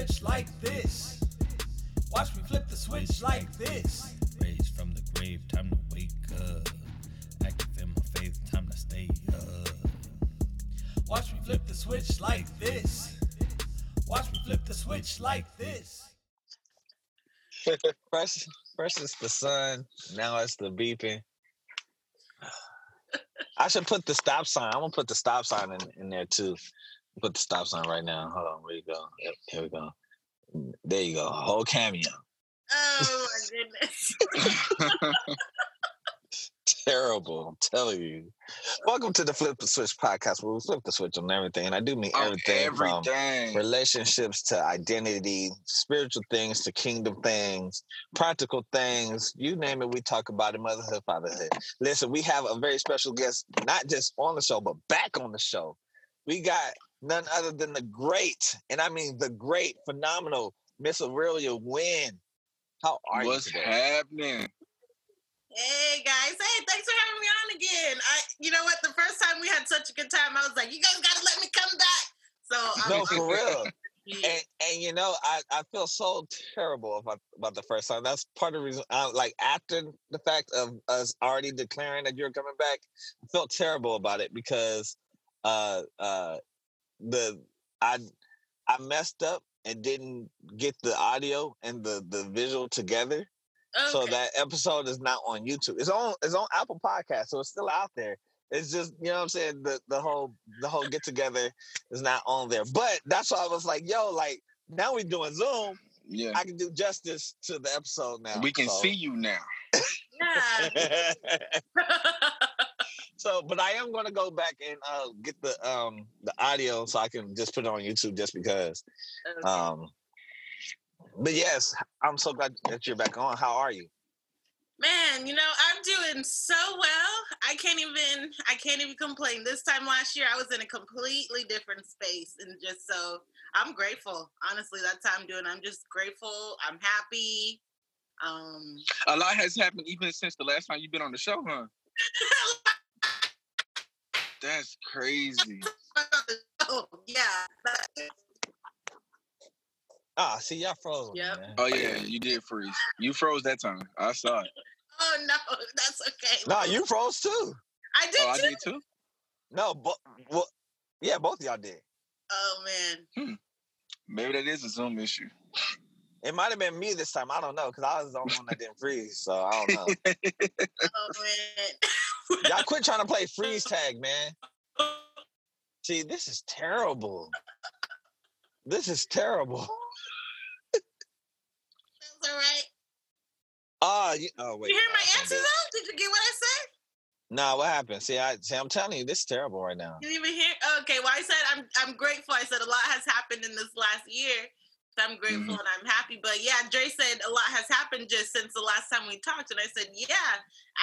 switch like this. Watch me flip the switch like this. Raised from the grave, time to wake up. Active in my faith, time to stay up. Watch me flip the switch like this. Watch me flip the switch like this. First, first it's the sun. Now it's the beeping. I should put the stop sign. I'm gonna put the stop sign in, in there too. Put the stop sign right now. Hold on, where you go? Yep, here we go. Mm, there you go. Whole cameo. Oh my goodness. Terrible. I'm telling you. Welcome to the Flip the Switch podcast where we flip the switch on everything. And I do mean On everything, from everything. relationships to identity, spiritual things to kingdom things, practical things, you name it, we talk about it, motherhood, fatherhood. Listen, we have a very special guest, not just on the show, but back on the show. We got none other than the great, and I mean the great, phenomenal Miss Arilia Winn. How are What's you today? happening? Hey guys, hey, thanks for having me on again. I, you know what? The first time we had such a good time, I was like, you guys gotta let me come back. So I'm, no, for real. And and you know I, I feel so terrible about about the first time that's part of the reason I, like after the fact of us already declaring that you're coming back i felt terrible about it because uh uh the i i messed up and didn't get the audio and the the visual together so that episode is not on youtube it's on it's on apple podcast so it's still out there it's just you know what i'm saying the the whole the whole get together is not on there but that's why i was like yo like now we're doing zoom Yeah. i can do justice to the episode now we can so. see you now. yeah. so but i am going to go back and uh get the um the audio so i can just put it on youtube just because Okay. um but yes i'm so glad that you're back on how are you Man, you know, I'm doing so well. I can't even I can't even complain. This time last year I was in a completely different space and just so I'm grateful. Honestly, that's how I'm doing. I'm just grateful. I'm happy. Um A lot has happened even since the last time you've been on the show, huh? That's crazy. oh, yeah. ah see y'all froze Yep. man. Oh yeah, you did freeze. You froze that time. I saw it. Oh no, that's okay. no you froze too I did Oh, I did too. no but well yeah both of y'all did Oh man. Hmm. Maybe that is a Zoom issue. It might have been me this time i don't know because i was the only one that didn't freeze so i don't know Oh. Y'all quit trying to play freeze tag, man. See, this is terrible. This is terrible. That's all right. Ah, you, oh wait. you hear my I can't answer do though? Did you get what I said? Nah, what happened? See, I see. I'm telling you, this is terrible right now. You even hear? Okay, well, I said I'm I'm grateful. I said a lot has happened in this last year. So I'm grateful and I'm happy. But yeah, Dre said a lot has happened just since the last time we talked, and I said, yeah,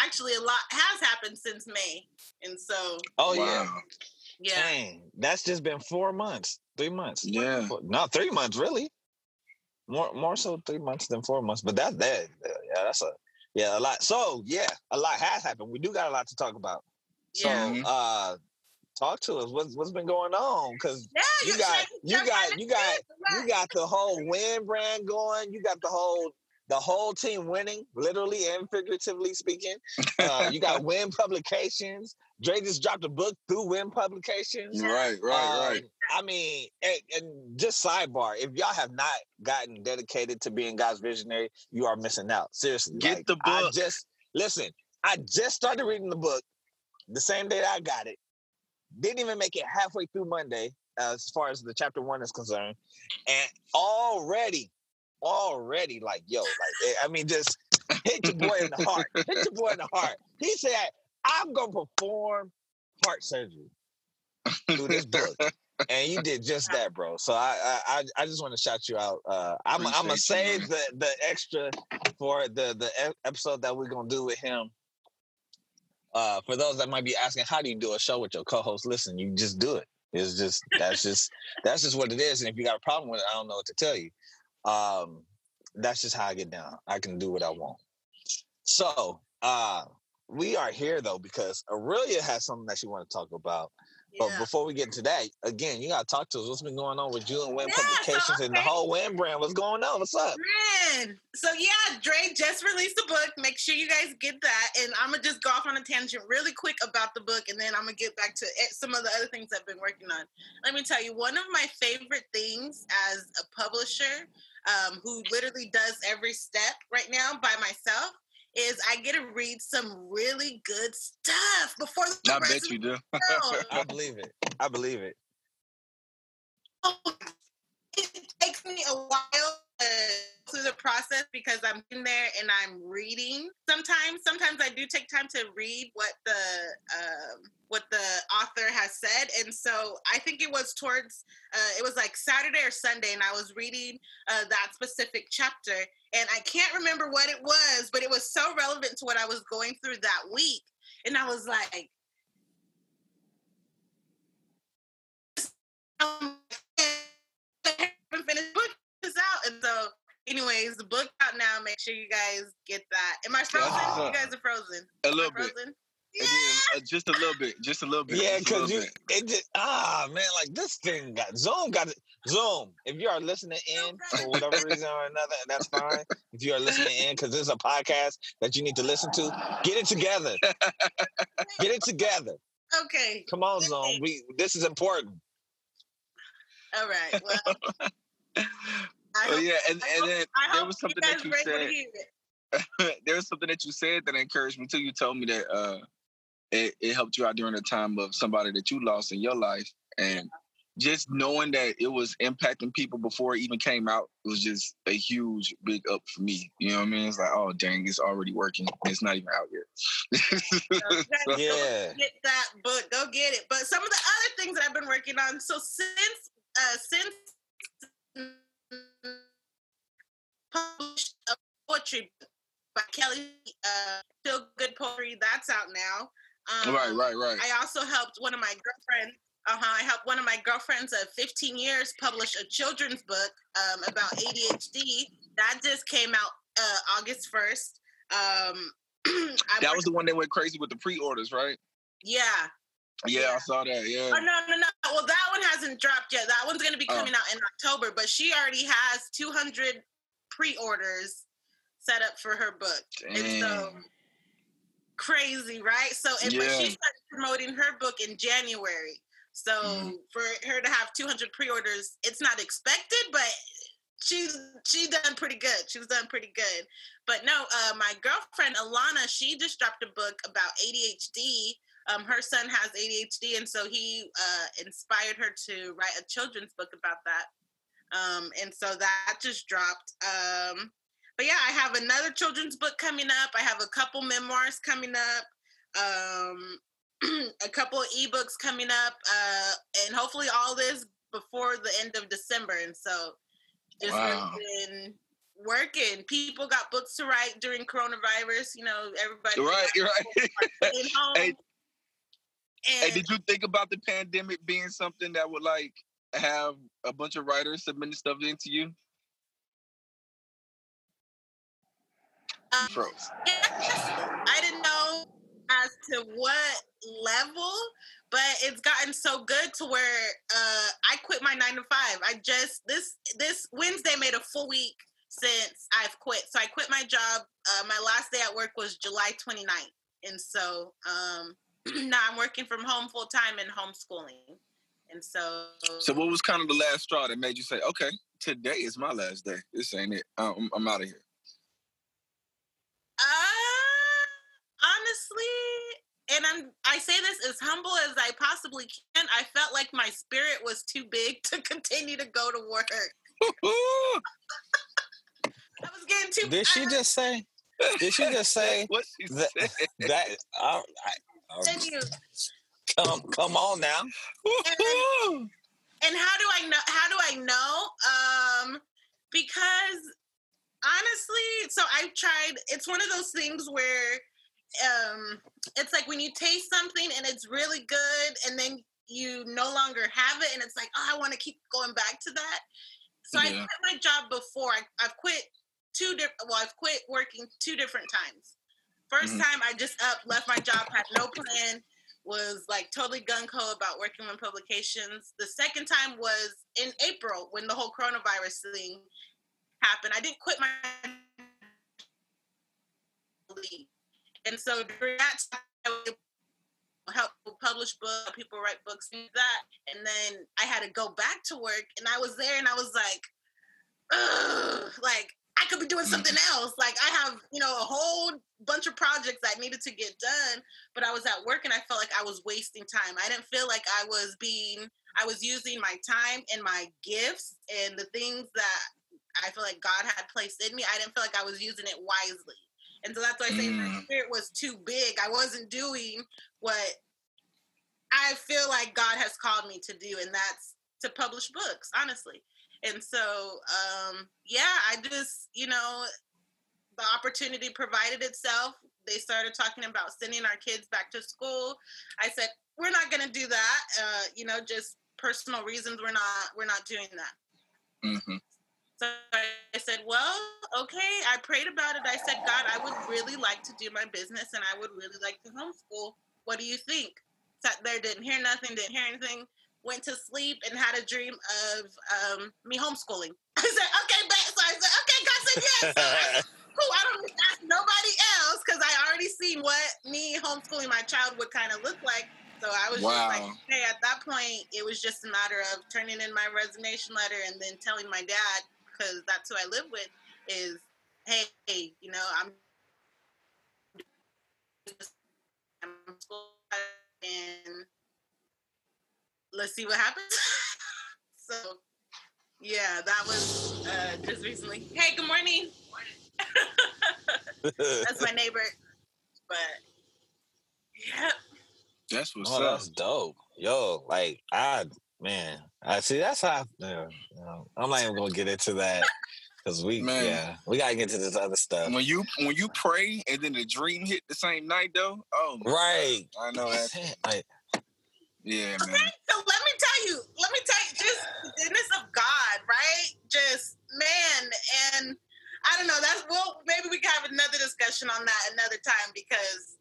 actually a lot has happened since May. And so Oh wow. yeah, yeah, dang, that's just been four months, three months. Yeah. Four- no, three months really. More, more so three months than four months. But that's that. Yeah, that's a yeah a lot. So yeah, a lot has happened. We do got a lot to talk about. So yeah, Mhm. uh, talk to us. What's what's been going on? Because yeah. you should got you got you got it? You got the whole win brand going. You got the whole the whole team winning, literally and figuratively speaking. Uh, you got Winn Publications. Dre just dropped a book through Winn Publications. right, right, right. Um, I mean, and, and just sidebar: if y'all have not gotten dedicated to being God's visionary, you are missing out. Seriously, Get like, the I book. just listen. I just started reading the book the same day that I got it. Didn't even make it halfway through Monday, uh, as far as the chapter one is concerned, and already, already, like yo, like eh, I mean, just hit your boy in the heart. Hit your boy in the heart. He said, "I'm gonna perform heart surgery through this book." and you did just that, bro. So I I I- just want to shout you out. Uh, I'm I'm gonna Appreciate save the the extra for the the episode that we're gonna do with him. Uh, for those that might be asking, how do you do a show with your co-host? Listen, you just do it. It's just that's just that's just what it is. And if you got a problem with it, I don't know what to tell you. Um, that's just how I get down. I can do what I want. So uh, we are here though because Arilia has something that she want to talk about. But Yeah. before we get into that, again, you gotta talk to us. What's been going on with you and Win Yeah, Publications and the whole Win brand? What's going on? What's up? Man, so yeah, Dre just released a book. Make sure you guys get that. And I'm gonna just go off on a tangent really quick about the book, and then I'm gonna get back to it- some of the other things I've been working on. Let me tell you, one of my favorite things as a publisher, um, who literally does every step right now by myself, is I get to read some really good stuff before the I rest bet of you do. the world. I believe it. I believe it. it takes me a while through the process because I'm in there and I'm reading. Sometimes, sometimes I do take time to read what the um, what the author has said, and so I think it was towards uh, it was like Saturday or Sunday, and I was reading uh, that specific chapter, and I can't remember what it was, but it was so relevant to what I was going through that week, and I was like. and so, anyways, the book out now. Make sure you guys get that. Am I frozen? what's you guys are frozen. A Am I little bit. frozen? Again, uh, just a little bit. Just a little bit. Yeah, just a little because you bit. it just ah man, like this thing got Zoom got it. Zoom. If you are listening in for whatever reason or another, and that's fine. If you are listening in because this is a podcast that you need to listen to, get it together. Get it together. Okay. Come on, Zoom. We this is important. All right. Well, I Oh yeah, and, I and hope, then there was something that you were able to said. there was something that you said that encouraged me too. You told me that uh, it, it helped you out during the time of somebody that you lost in your life, and just knowing that it was impacting people before it even came out was just a huge big up for me. You know what I mean? It's like, oh dang, it's already working. It's not even out yet. So you go Yeah. Get that book. Go get it. But some of the other things that I've been working on. So since uh since published a poetry book by Kelly uh Feel Good Poetry, that's out now. Um, right, right, right. I also helped one of my girlfriends. Uh-huh, I helped one of my girlfriends of 15 years publish a children's book um, about ADHD. That just came out uh, August 1st. Um, that was the one that went crazy with the pre-orders, right? yeah. Yeah, Yeah. I saw that. Yeah. Oh no, no, no. Well, that one hasn't dropped yet. That one's gonna be Oh. coming out in October, but she already has 200 pre-orders set up for her book. And so crazy, right? So, and, Yeah. she started promoting her book in January. So Mhm. for her to have 200 pre-orders, it's not expected, but she's she done pretty good. She was done pretty good. But no, uh, my girlfriend Alana, she just dropped a book about ADHD. Um, her son has ADHD, and so he uh, inspired her to write a children's book about that. Um, and so that just dropped. Um, but yeah, I have another children's book coming up. I have a couple memoirs coming up. Um, a couple of ebooks coming up, uh, and hopefully all this before the end of December. And so, just Wow. been working. People got books to write during coronavirus. You know, everybody Right, right. staying home. Hey, and Hey, did you think about the pandemic being something that would like have a bunch of writers submitting stuff into you? um, Froze. I didn't know as to what level, but it's gotten so good to where uh, I quit my nine to five. I just this this Wednesday made a full week since I've quit. So I quit my job. Uh, my last day at work was July 29th, and so um, now I'm working from home full time and homeschooling. And so, So, what was kind of the last straw that made you say, "Okay, today is my last day. This ain't it. I'm, I'm out of here." Uh, honestly, and I'm I say this as humble as I possibly can. I felt like my spirit was too big to continue to go to work. I was getting too. Did she just say? Did she just say what she that? said? that I, I, Thank you. Come, come on now. And how do I know? How do I know? Um, because honestly, so I've tried. It's one of those things where, um, it's like when you taste something and it's really good, and then you no longer have it, and it's like, oh, I want to keep going back to that. So I quit my job before. I, I've quit two different. Well, I've quit working two different times. 1st Mhm. time, I just up, left my job, had no plan, was like totally gung ho about working on publications. The second time was in April when the whole coronavirus thing happened. I didn't quit my. And so during that time, I help publish books, people write books, like that. And then I had to go back to work, and I was there, and I was like, Ugh, like I could be doing something else. Like I have, you know, a whole bunch of projects that needed to get done, but I was at work and I felt like I was wasting time. I didn't feel like I was being, I was using my time and my gifts and the things that I feel like God had placed in me. I didn't feel like I was using it wisely. And so that's why I say my Mm. spirit was too big. I wasn't doing what I feel like God has called me to do, and that's to publish books, honestly. And so, um, yeah, I just, you know, the opportunity provided itself. They started talking about sending our kids back to school. I said, we're not going to do that. Uh, you know, just personal reasons. We're not, we're not doing that. Mm-hmm. So I said, well, okay. I prayed about it. I said, God, I would really like to do my business and I would really like to homeschool. What do you think? Sat there, didn't hear nothing, didn't hear anything. Went to sleep and had a dream of um, me homeschooling. I said, okay, bet. So I said, okay, God said yes. So I cool. I don't need to ask nobody else because I already seen what me homeschooling my child would kind of look like. So I was just like, Wow. hey, at that point, it was just a matter of turning in my resignation letter and then telling my dad, because that's who I live with, is, hey, you know, I'm I'm let's see what happens. so yeah, that was uh, just recently. Hey, good morning. That's my neighbor. But yeah, That's what's Oh, up. that's dope. Yo, like I man, I see that's how yeah, you know, I'm not even gonna get into that because we Man. yeah, we gotta get to this other stuff. When you when you pray and then the dream hit the same night though, oh Right. God. I know that. Like, Yeah, man. Okay, so let me tell you, let me tell you, just the goodness of God, right? Just man, and I don't know. That's well, maybe we can have another discussion on that another time because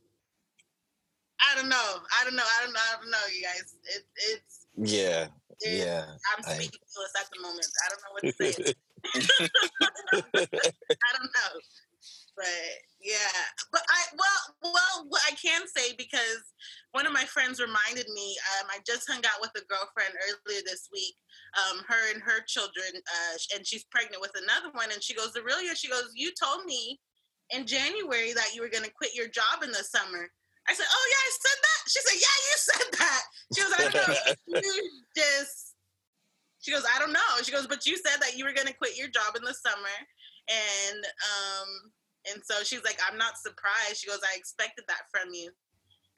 I don't know. I don't know. I don't know. I don't know, you guys. It, it's yeah, it, yeah. I'm I- speechless at the moment. I don't know what to say. I don't know. But yeah, but I well, well, what I can say because one of my friends reminded me. Um, I just hung out with a girlfriend earlier this week. Um, her and her children, uh, and she's pregnant with another one. And she goes, Arilia, she goes, you told me in January that you were going to quit your job in the summer. I said, oh yeah, I said that. She said, yeah, you said that. She goes, I don't know. you just. She goes, I don't know. She goes, but you said that you were going to quit your job in the summer, and um, and so she's like, I'm not surprised. She goes, I expected that from you.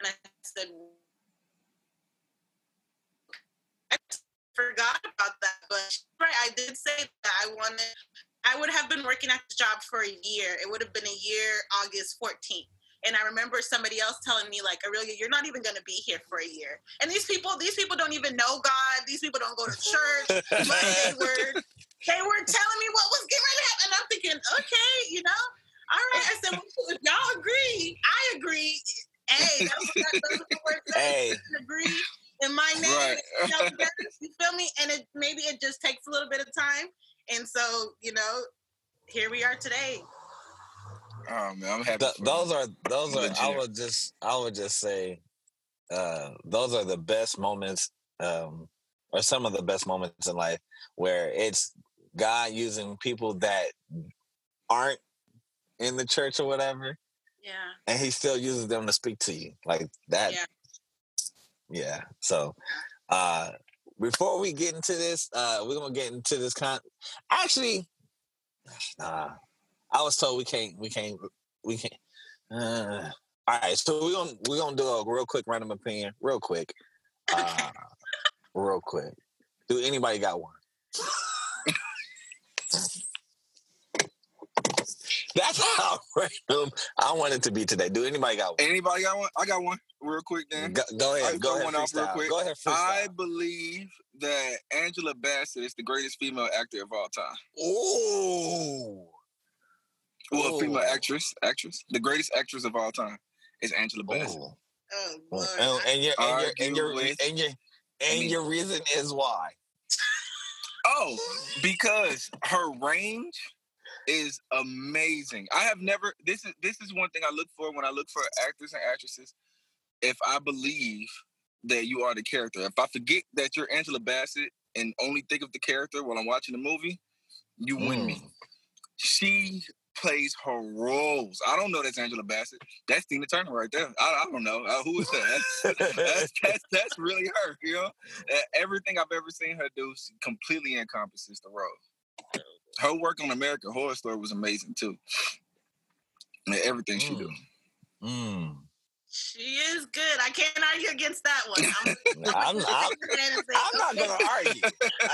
And I said, I forgot about that. But right, I did say that I wanted, I would have been working at the job for a year. It would have been a year, August 14th. And I remember somebody else telling me, like, Arilia, you're not even going to be here for a year. And these people, these people don't even know God. These people don't go to church. But they were, they were telling me what was getting ready to happen. And I'm thinking, okay, you know, right. I said, well, if y'all agree, I agree. Hey, that's what that, that's what the word says. Hey. Agree in my name. Right. you know, You feel me? And it maybe it just takes a little bit of time. And so, you know, here we are today. Oh man, I'm happy. Th- for you. those are those are I would just I would just say uh those are the best moments um or some of the best moments in life where it's God using people that aren't in the church or whatever Yeah. and he still uses them to speak to you like that Yeah. yeah so uh before we get into this uh we're gonna get into this con actually nah i was told we can't we can't we can't uh, all right so we're gonna we're gonna do a real quick random opinion real quick uh real quick do anybody got one that's how random i want it to be today do anybody got one Anybody got one? I got one. Real quick, then. Go, go ahead. can Go ahead. one off real quick. Go ahead. I believe that Angela Bassett is the greatest female actor of all time. Oh. Well, female Ooh. actress, actress, the greatest actress of all time is Angela Bassett. Ooh. Oh Lord. and, and your and your and your with and your and me. your reason is why. Oh, because her range is amazing. I have never this is this is one thing I look for when I look for actors and actresses. If I believe that you are the character. If I forget that you're Angela Bassett and only think of the character while I'm watching the movie, you win me. Mm. She plays her roles. I don't know that's Angela Bassett. That's Tina Turner right there. I, I don't know. Uh, who is that? That's, that's, that's, that's really her, you know? Uh, everything I've ever seen her do completely encompasses the role. Her work on American Horror Story was amazing too. And everything she do. Mm. She is good. I can't argue against that one. I'm, I'm, I'm, I'm I'm not gonna argue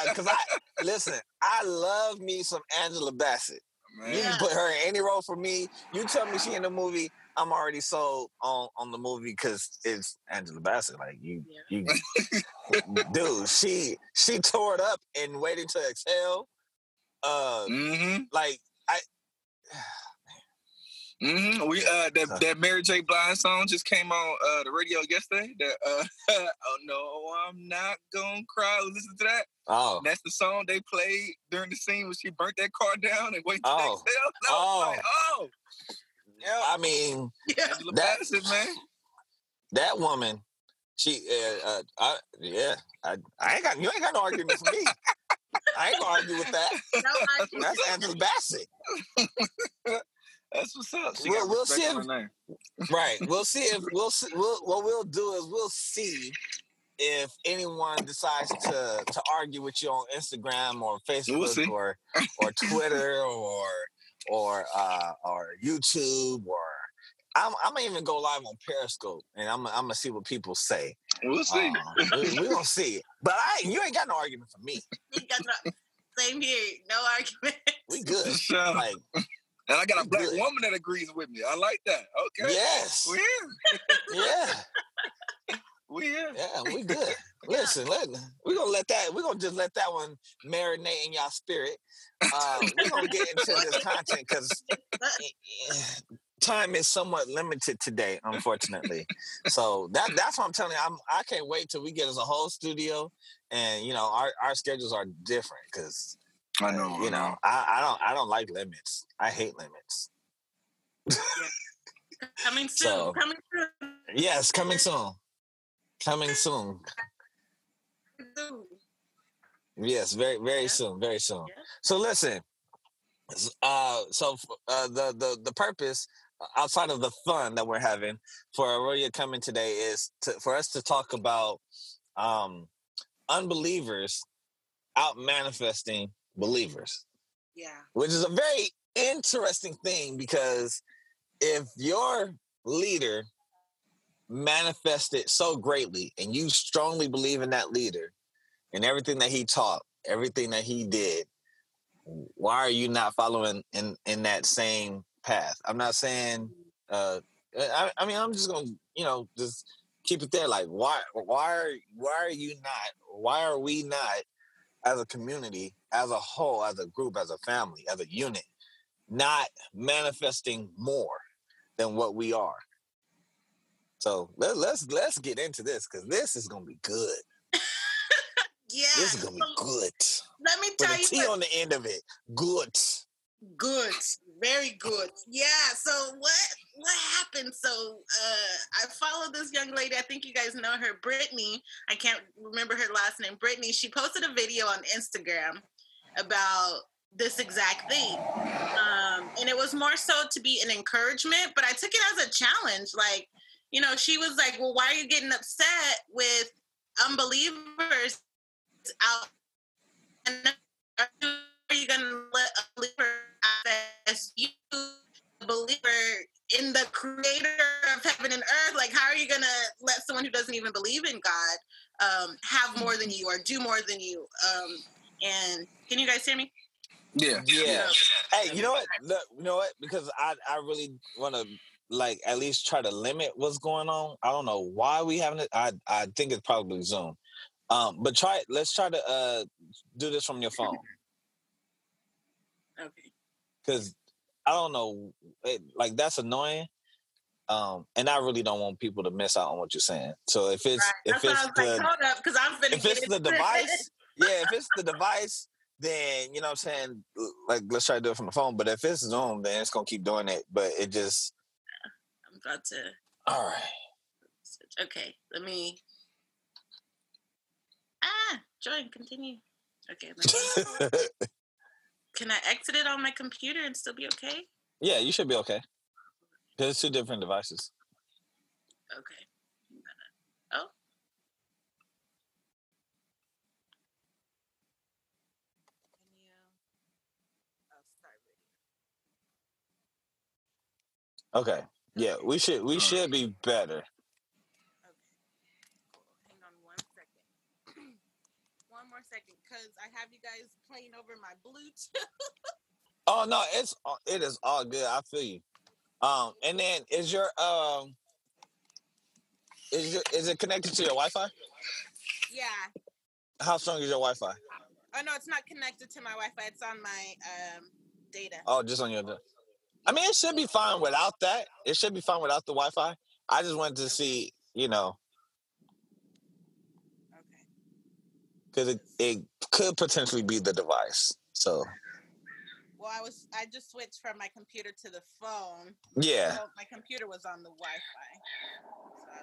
because I listen. I love me some Angela Bassett. Man. You can put her in any role for me. You tell me she in the movie, I'm already sold on on the movie because it's Angela Bassett. Like you, you, dude. She she tore it up in Waiting to Exhale. Uh, Mm-hmm. like I. Mm-hmm. We uh that, that Mary J. Blige song just came on uh the radio yesterday. That uh oh no, I'm not gonna cry. Listen to that. Oh, That's the song they played during the scene when she burnt that car down and to Oh. exhale. And I was like, oh, yeah, I mean Yeah. Angela that- Bassett, man. that woman. She, uh, uh I, yeah, I, I ain't got you ain't got no argument for me. I ain't gonna argue with that. No. That's Angela Bassett. That's what's up. She We'll- got we'll see if- Right. We'll see if we'll see. We'll, what we'll do is we'll see if anyone decides to to argue with you on Instagram or Facebook see. or or Twitter or or uh or YouTube or I'm I'm gonna even go live on Periscope and I'm I'm gonna see what people say. We'll see. Uh, we, we gonna see. But I you ain't got no argument for me. You got no- Same here. No argument. We good. For sure. Like and I got a black good. woman that agrees with me. I like that. Okay. yes, We here. yeah. We here. Yeah, we good. Listen, let, we're gonna let that. We're gonna just let that one marinate in y'all spirit. Uh, we're gonna get into this content because time is somewhat limited today, unfortunately. so that that's what I'm telling you. I'm I can't wait till we get as a whole studio, and you know our our schedules are different because I know. you know I, I don't I don't like limits. I hate limits. Coming soon. So- Coming soon. Yes, coming soon. Coming soon. Yes, very very Yeah. soon, very soon. Yeah. So listen, uh, so uh, the the the purpose uh, outside of the fun that we're having for Arilia coming today is to, for us to talk about um, unbelievers out manifesting believers, Yeah. which is a very interesting thing because if your leader manifested so greatly and you strongly believe in that leader and everything that he taught, everything that he did, why are you not following in in that same path? I'm not saying uh I, I mean I'm just gonna, you know, just keep it there. Like why why are why are you not why are we not as a community, as a whole, as a group, as a family, as a unit, not manifesting more than what we are? So let, let's let's get into this because this is gonna be good. Yeah. This is gonna be good. Let me With tell a you T what on the end of it. Good. Good very good. Yeah so what what happened? So uh i followed this young lady i think you guys know her brittany i can't remember her last name brittany she posted a video on instagram about this exact thing. Um and it was more so to be an encouragement but i took it as a challenge like you know she was like well why are you getting upset with unbelievers out and are you gonna access you, a believer in the creator of heaven and earth? Like, how are you gonna let someone who doesn't even believe in God um, have more than you or do more than you? Um, and can you guys hear me? Yeah. Yeah. Hey, you know what? Look, you know what? Because I I really want to like at least try to limit what's going on. I don't know why we haven't. it. I I think it's probably Zoom. Um, but try. Let's try to uh do this from your phone Okay. because I don't know. It, like that's annoying. Um, and I really don't want people to miss out on what you're saying. So if it's Right. if That's it's the like, because I'm finna if it's the device, yeah, if it's the device, then you know what I'm saying, like let's try to do it from the phone. But if it's Zoom, then it's gonna keep doing it. But it just I'm about to. all right. Okay, let me. Ah, join. Continue. Okay. Can I exit it on my computer and still be okay? yeah, you should be okay. Because it's two different devices. Okay. Oh. Continue. Start video. Okay. Yeah, we should we should be better. Okay. Cool. Hang on one second. one more second, because I have you guys playing over my Bluetooth. Oh no, it's all- it is all good. I feel you. Um, and then is your um is your is it connected to your Wi-Fi? yeah. How strong is your Wi-Fi? Oh no, it's not connected to my Wi-Fi. It's on my um data. Oh, just on your. Data. I mean, it should be fine without that. It should be fine without the Wi-Fi. I just wanted to see, you know, Okay. because it, it could potentially be the device. So Well, I was I just switched from my computer to the phone. yeah, So my computer was on the Wi-Fi. So I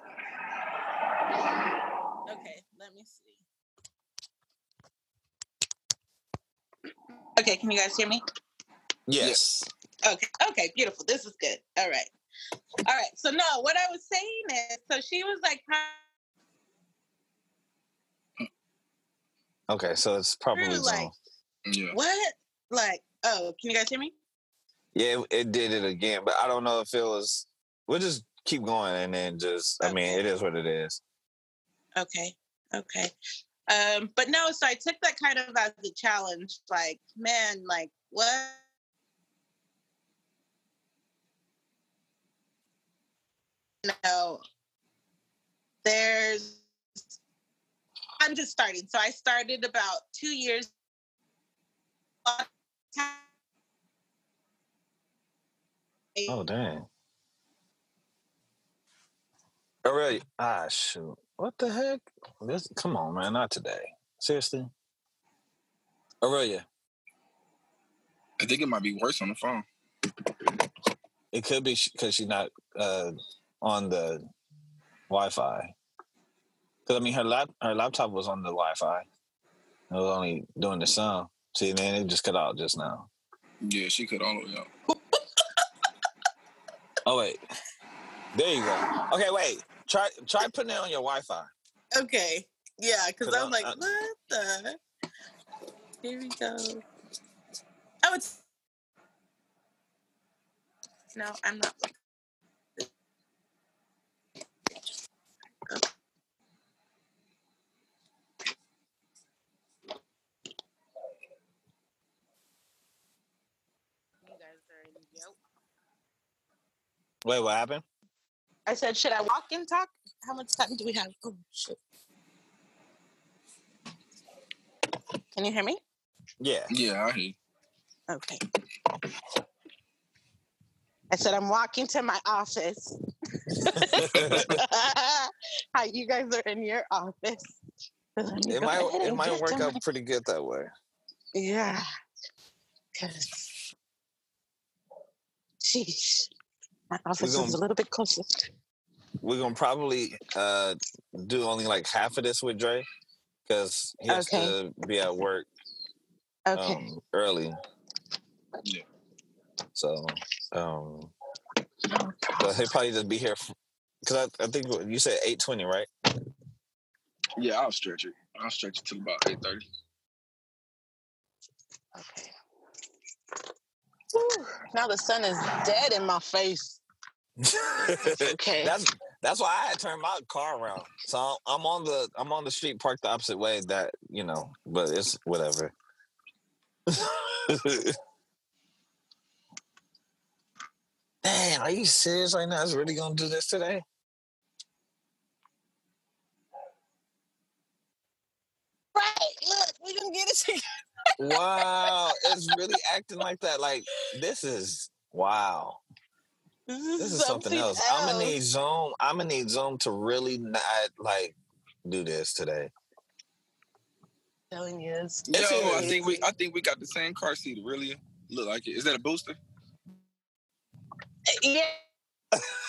don't- okay, let me see. Okay, can you guys hear me? yes, Okay, okay, beautiful. This is good. All right. All right. So no, what I was saying is so she was like okay. So it's probably True, like- Zoom. Yeah. what? Like, oh, can you guys hear me? Yeah, it, it did it again, but I don't know if it was. We'll just keep going and then just. I mean, it is what it is. Okay. Okay. Um, but no, so I took that kind of as a challenge. Like, man, like what? No, there's. I'm just starting. So I started about two years. Oh dang. Oh really? Ah shoot. What the heck? This come on, man, not today. Seriously? Arilia, I think it might be worse on the phone. it could be because she's not uh, on the Wi-Fi. Because I mean, her lap her laptop was on the Wi-Fi. It was only doing the sound. See, man, it just cut out just now. Yeah, she cut all the way out. Oh wait, there you go. Okay, wait. Try try putting it on your Wi-Fi. Okay. Yeah, because But, I'm uh, like, uh, what the? Here we go. Oh, it's. No, I'm not. You guys are in yoke. Wait, what happened? I said, should I walk and talk? How much time do we have? Oh, shit. Can you hear me? Yeah. Yeah, I hear. you. Okay. I said, I'm walking to my office. How you guys are in your office. It might it might work out my- pretty good that way. Yeah. Because, sheesh, my office gonna- is a little bit closer. We're gonna probably uh do only like half of this with Dre because he has Okay. to be at work Okay. um, early. Yeah. So um but he'll probably just be here because I, I think you said eight twenty, right? Yeah, I'll stretch it. I'll stretch it till about eight thirty. Okay. Whew, now the sun is dead in my face. Okay. That's that's why I had turned my car around. So I'm- on the I'm on the street parked the opposite way. That you know, but it's whatever. Dang, are you serious right now? Is really gonna do this today? Right. Look, we can get it together. Wow, it's really acting like that. Like this is wow. This is something else. I'm gonna need Zoom. I'm gonna need Zoom to really not like do this today. Telling you, it's, Yo, It's I think we I think we got the same car seat. It Really look like it. Is that a booster? yeah,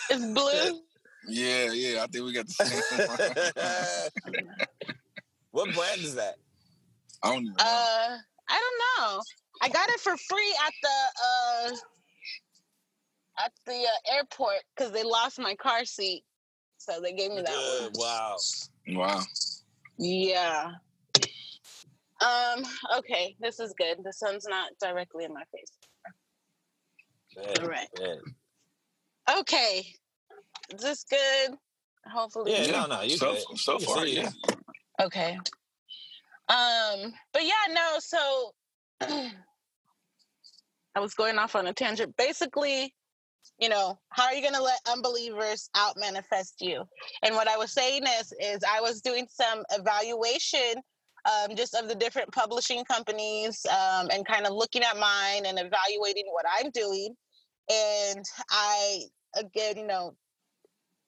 it's blue. Yeah, yeah. I think we got the same. what brand is that? I don't even know. Uh, I don't know. I got it for free at the uh at the uh, airport because they lost my car seat, so they gave me that one. Wow. wow. Yeah. Um. Okay, this is good. The sun's not directly in my face. Good, All right. good. Okay. Is this good? Hopefully. Yeah, no, no, you so good. so You far, yeah. Okay. Um, but yeah, no, so I was going off on a tangent. Basically, you know, how are you gonna let unbelievers out manifest you? And what I was saying is is I was doing some evaluation um, just of the different publishing companies um, and kind of looking at mine and evaluating what I'm doing. And I again, you know,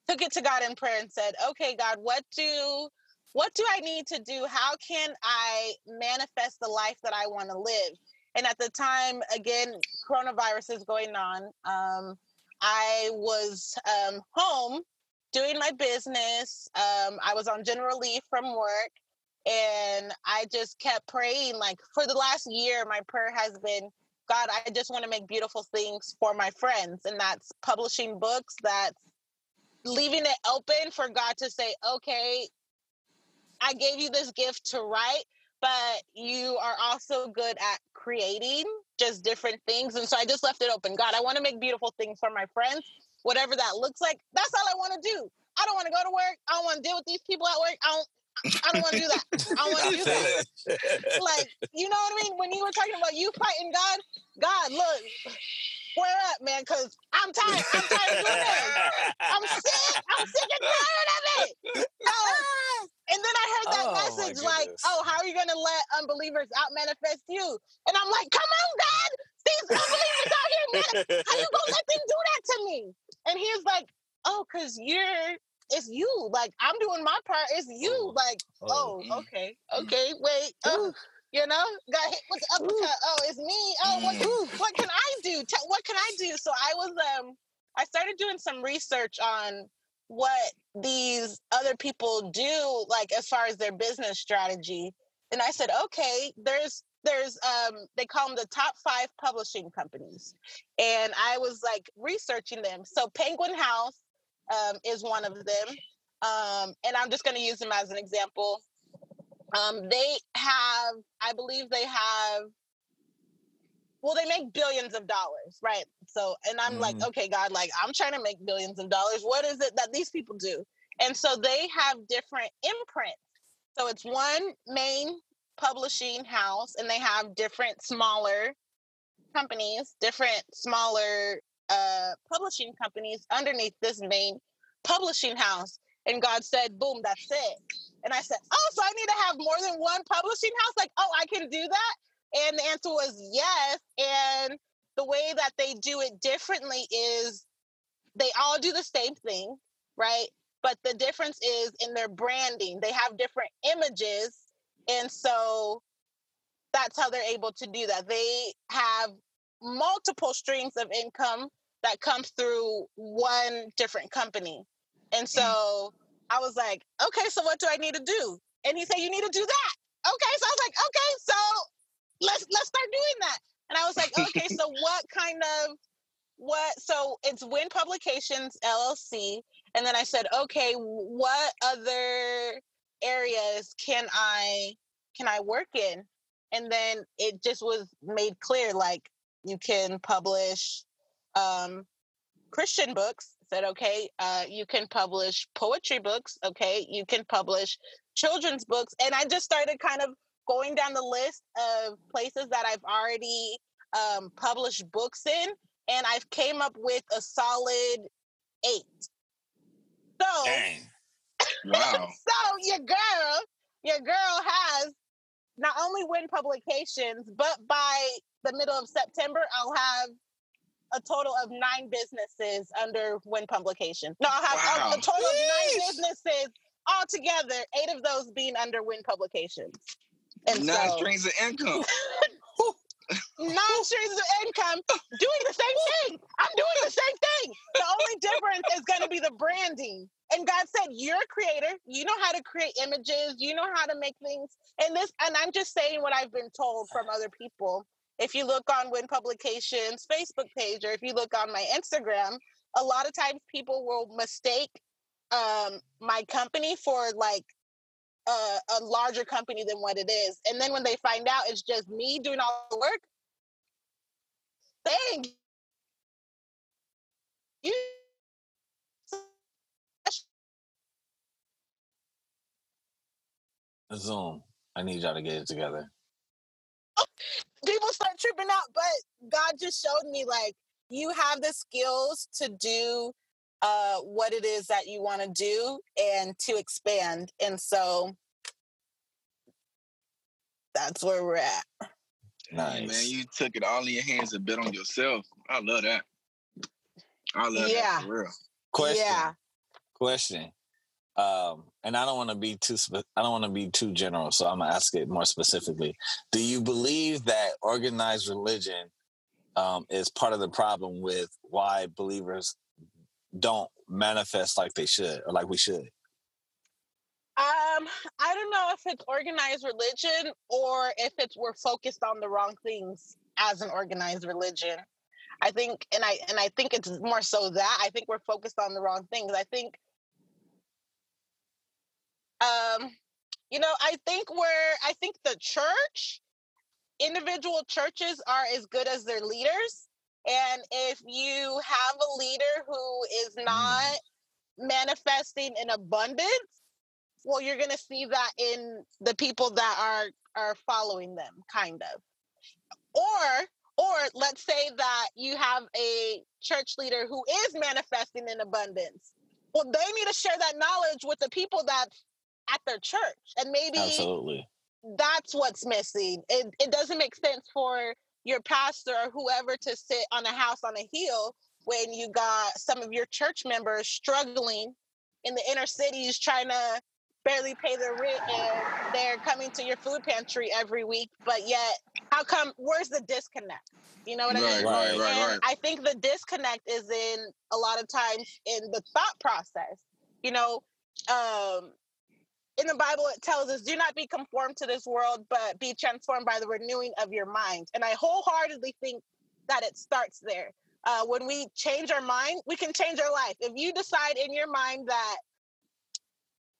took it to God in prayer and said, okay, God, what do what do I need to do? How can I manifest the life that I want to live? And at the time, again, coronavirus is going on. Um, I was um, home doing my business. Um, I was on general leave from work. And I just kept praying. Like for the last year, my prayer has been God, I just want to make beautiful things for my friends. And that's publishing books, that's leaving it open for God to say, okay, I gave you this gift to write, but you are also good at creating just different things. And so I just left it open. God, I want to make beautiful things for my friends, whatever that looks like. That's all I want to do. I don't want to go to work. I don't want to deal with these people at work. I don't. I don't want to do that. I don't want to do that. Like, you know what I mean? When you were talking about you fighting God, God, look, square up, man, because I'm tired. I'm tired of doing this. I'm sick. I'm sick and tired of it. No. And then I heard that Oh, message like, oh, how are you going to let unbelievers out manifest you? And I'm like, come on, God. These unbelievers out here, man. How you going to let them do that to me? And he was like, oh, because you're, it's you. Like, I'm doing my part. It's you. Oh. Like, oh, Mm. okay. Okay. Wait. Oh, you know, got hit with the uppercut. Oh, it's me. Oh, what, Mm. what can I do? What can I do? So I was, um, I started doing some research on what these other people do like as far as their business strategy and i said okay there's there's um they call them the top five publishing companies and i was like researching them so penguin house um, is one of them um, and i'm just going to use them as an example um, they have i believe they have well they make billions of dollars right? So and i'm like Mhm. okay god like i'm trying to make billions of dollars. What is it that these people do? And so they have different imprints. So it's one main publishing house and they have different smaller companies different smaller uh publishing companies underneath this main publishing house. And god said boom that's it and i said oh so i need to have more than one publishing house like oh i can do that and the answer was yes. And the way that they do it differently is they all do the same thing, right? But the difference is in their branding. They have different images. And so that's how they're able to do that. They have multiple streams of income that comes through one different company. And mm-hmm. so I was like, okay, so what do I need to do? And he said, you need to do that. Okay. So I was like, okay, so let's let's start doing that. And I was like, okay, so what kind of what so it's Winn Publications LLC. And then I said, okay, what other areas can I can I work in? And then it just was made clear like you can publish um Christian books. Said, okay, uh, you can publish poetry books. Okay, you can publish children's books. And I just started kind of going down the list of places that I've already um, published books in, and I've came up with a solid eight. So, Dang. Wow. so your girl, your girl has not only win publications, but by the middle of September, I'll have a total of nine businesses under Winn Publications. No, I'll have a- Wow. a, total of nine Yeesh. businesses altogether, eight of those being under Winn Publications. And Nine so, streams of income. nine streams of income doing the same thing. I'm doing the same thing. The only difference is going to be the branding. And God said, You're a creator. You know how to create images. You know how to make things. And this, and I'm just saying what I've been told from other people. If you look on Winn Publications Facebook page, or if you look on my Instagram, a lot of times people will mistake um, my company for like a, a larger company than what it is. And then when they find out it's just me doing all the work, thank you. Zoom. I need y'all to get it together. People start tripping out, but God just showed me like you have the skills to do uh, what it is that you want to do and to expand. And so that's where we're at. Nice. Man, you took it all in your hands and bet on yourself. I love that. I love Yeah. that for real. Question. Yeah. Question. Um, and I don't want to be too. Spe- I don't want to be too general, so I'm gonna ask it more specifically. Do you believe that organized religion um, is part of the problem with why believers don't manifest like they should or like we should? Um, I don't know if it's organized religion or if it's we're focused on the wrong things as an organized religion. I think, and I and I think it's more so that I think we're focused on the wrong things. I think, um, you know, I think we're I think the church, individual churches are as good as their leaders, and if you have a leader who is not manifesting in abundance well you're going to see that in the people that are are following them kind of. Or or let's say that you have a church leader who is manifesting in abundance. Well they need to share that knowledge with the people that's at their church and maybe Absolutely. that's what's missing. It, it doesn't make sense for your pastor or whoever to sit on a house on a hill when you got some of your church members struggling in the inner cities trying to barely pay their rent and they're coming to your food pantry every week. But yet, how come, where's the disconnect? You know what I mean? right, Right. right, right. I think the disconnect is in a lot of times in the thought process. You know, um, in the Bible, it tells us, do not be conformed to this world, but be transformed by the renewing of your mind. And I wholeheartedly think that it starts there. Uh, when we change our mind, we can change our life. If you decide in your mind that,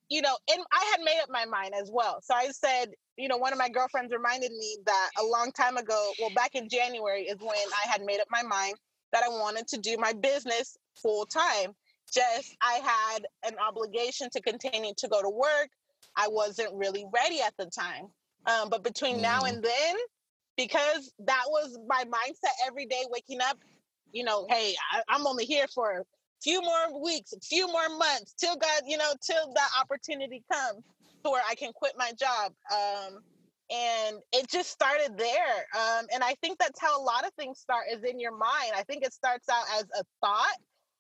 you know, and I had made up my mind as well. So I said, you know, one of my girlfriends reminded me that a long time ago, well, back in January is when I had made up my mind that I wanted to do my business full time. Just I had an obligation to continue to go to work. I wasn't really ready at the time. Um, but between now Mhm. and then, because that was my mindset every day waking up, you know, hey, I, I'm only here for a few more weeks, a few more months, till God, you know, till that opportunity comes to where I can quit my job. Um, and it just started there. Um, and I think that's how a lot of things start is in your mind. I think it starts out as a thought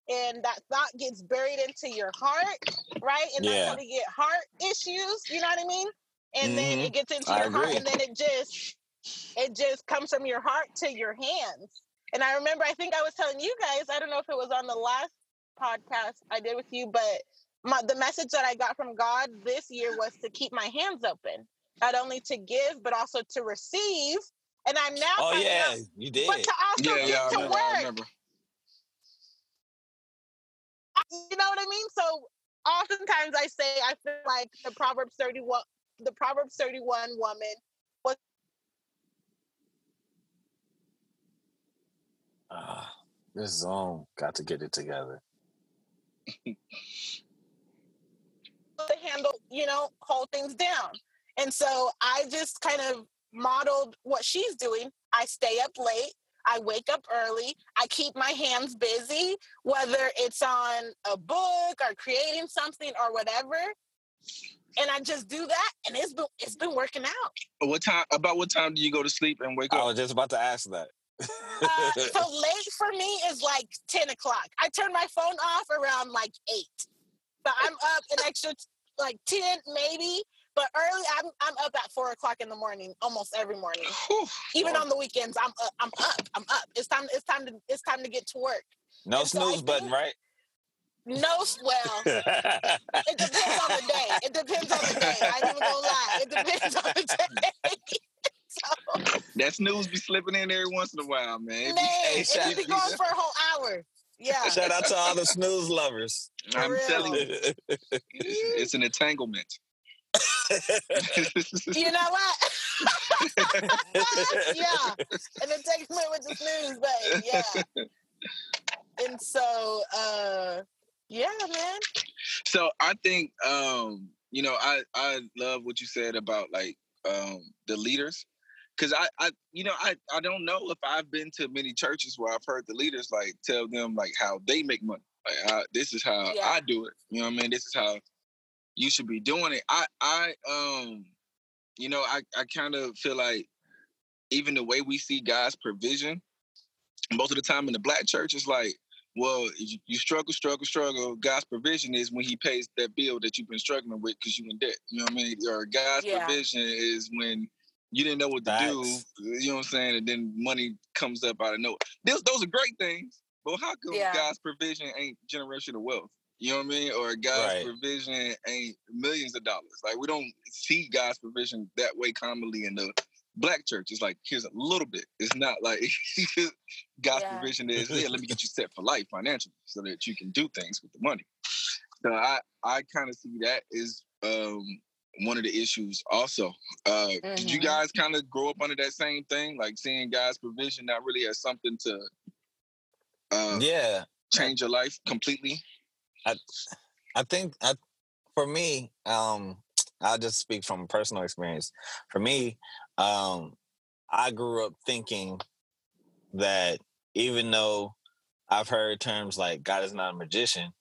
and that thought gets buried into your heart, right? And that's Yeah. how we get heart issues, you know what I mean? And then Mhm. it gets into I your heart and then it just it just comes from your heart to your hands. And I remember I think I was telling you guys, I don't know if it was on the last podcast I did with you, but my, the message that I got from God this year was to keep my hands open, not only to give, but also to receive. And I'm now Oh yeah, out, you did. but to also Yeah, get yeah, to remember. Work. You know what I mean? So oftentimes I say I feel like the Proverbs 31 the Proverbs 31 woman was Ah, this Zoom got to get it together. to handle, you know, hold things down. And so I just kind of modeled what she's doing. I stay up late. I wake up early. I keep my hands busy, whether it's on a book or creating something or whatever. And I just do that, and it's been it's been working out. What time? About what time do you go to sleep and wake up? I was just about to ask that. Uh, so late for me is like 10 o'clock. I turn my phone off around like 8. But I'm up an extra like 10 maybe. But early, I'm I'm up at four o'clock in the morning almost every morning. Whew. Even on the weekends, I'm up. I'm up. I'm up. It's time. It's time to. It's time to get to work. No And so snooze button, right? No, s- well, it depends on the day. It depends on the day. I ain't even gonna lie. It depends on the day. so, That snooze be slipping in every once in a while, man. It man, be- hey, it shout- be going for a whole hour. Yeah. Shout out to all the snooze lovers. I'm real. telling you, it's, it's an entanglement. You know what? yeah. And it takes me with the snooze button. Yeah. And so, uh, yeah, man. so I think um, you know, I I love what you said about like um the leaders. Cause I, I, you know, I, I don't know if I've been to many churches where I've heard the leaders like tell them like how they make money. Like I, this is how Yeah. I do it. You know what I mean? This is how you should be doing it. I, I, um, you know, I, I kind of feel like even the way we see God's provision, most of the time in the black church, is like, well, you, you struggle, struggle, struggle. God's provision is when He pays that bill that you've been struggling with because you're in debt. You know what I mean? Or God's Yeah. provision is when you didn't know what to do. You know what I'm saying? And then money comes up out of nowhere. Those, those are great things, but how come Yeah. God's provision ain't generational wealth? You know what I mean? Or God's Right. provision ain't millions of dollars. Like we don't see God's provision that way commonly in the black church. It's like here's a little bit. It's not like God's Yeah. provision is yeah. Let me get you set for life financially so that you can do things with the money. So I I kind of see that is um one of the issues also. Uh Did you Mhm. guys kind of grow up under that same thing, like seeing God's provision not really as something to uh, yeah, change your life completely? I I think I, for me, um, I'll just speak from personal experience. For me, um, I grew up thinking that even though I've heard terms like God is not a magician,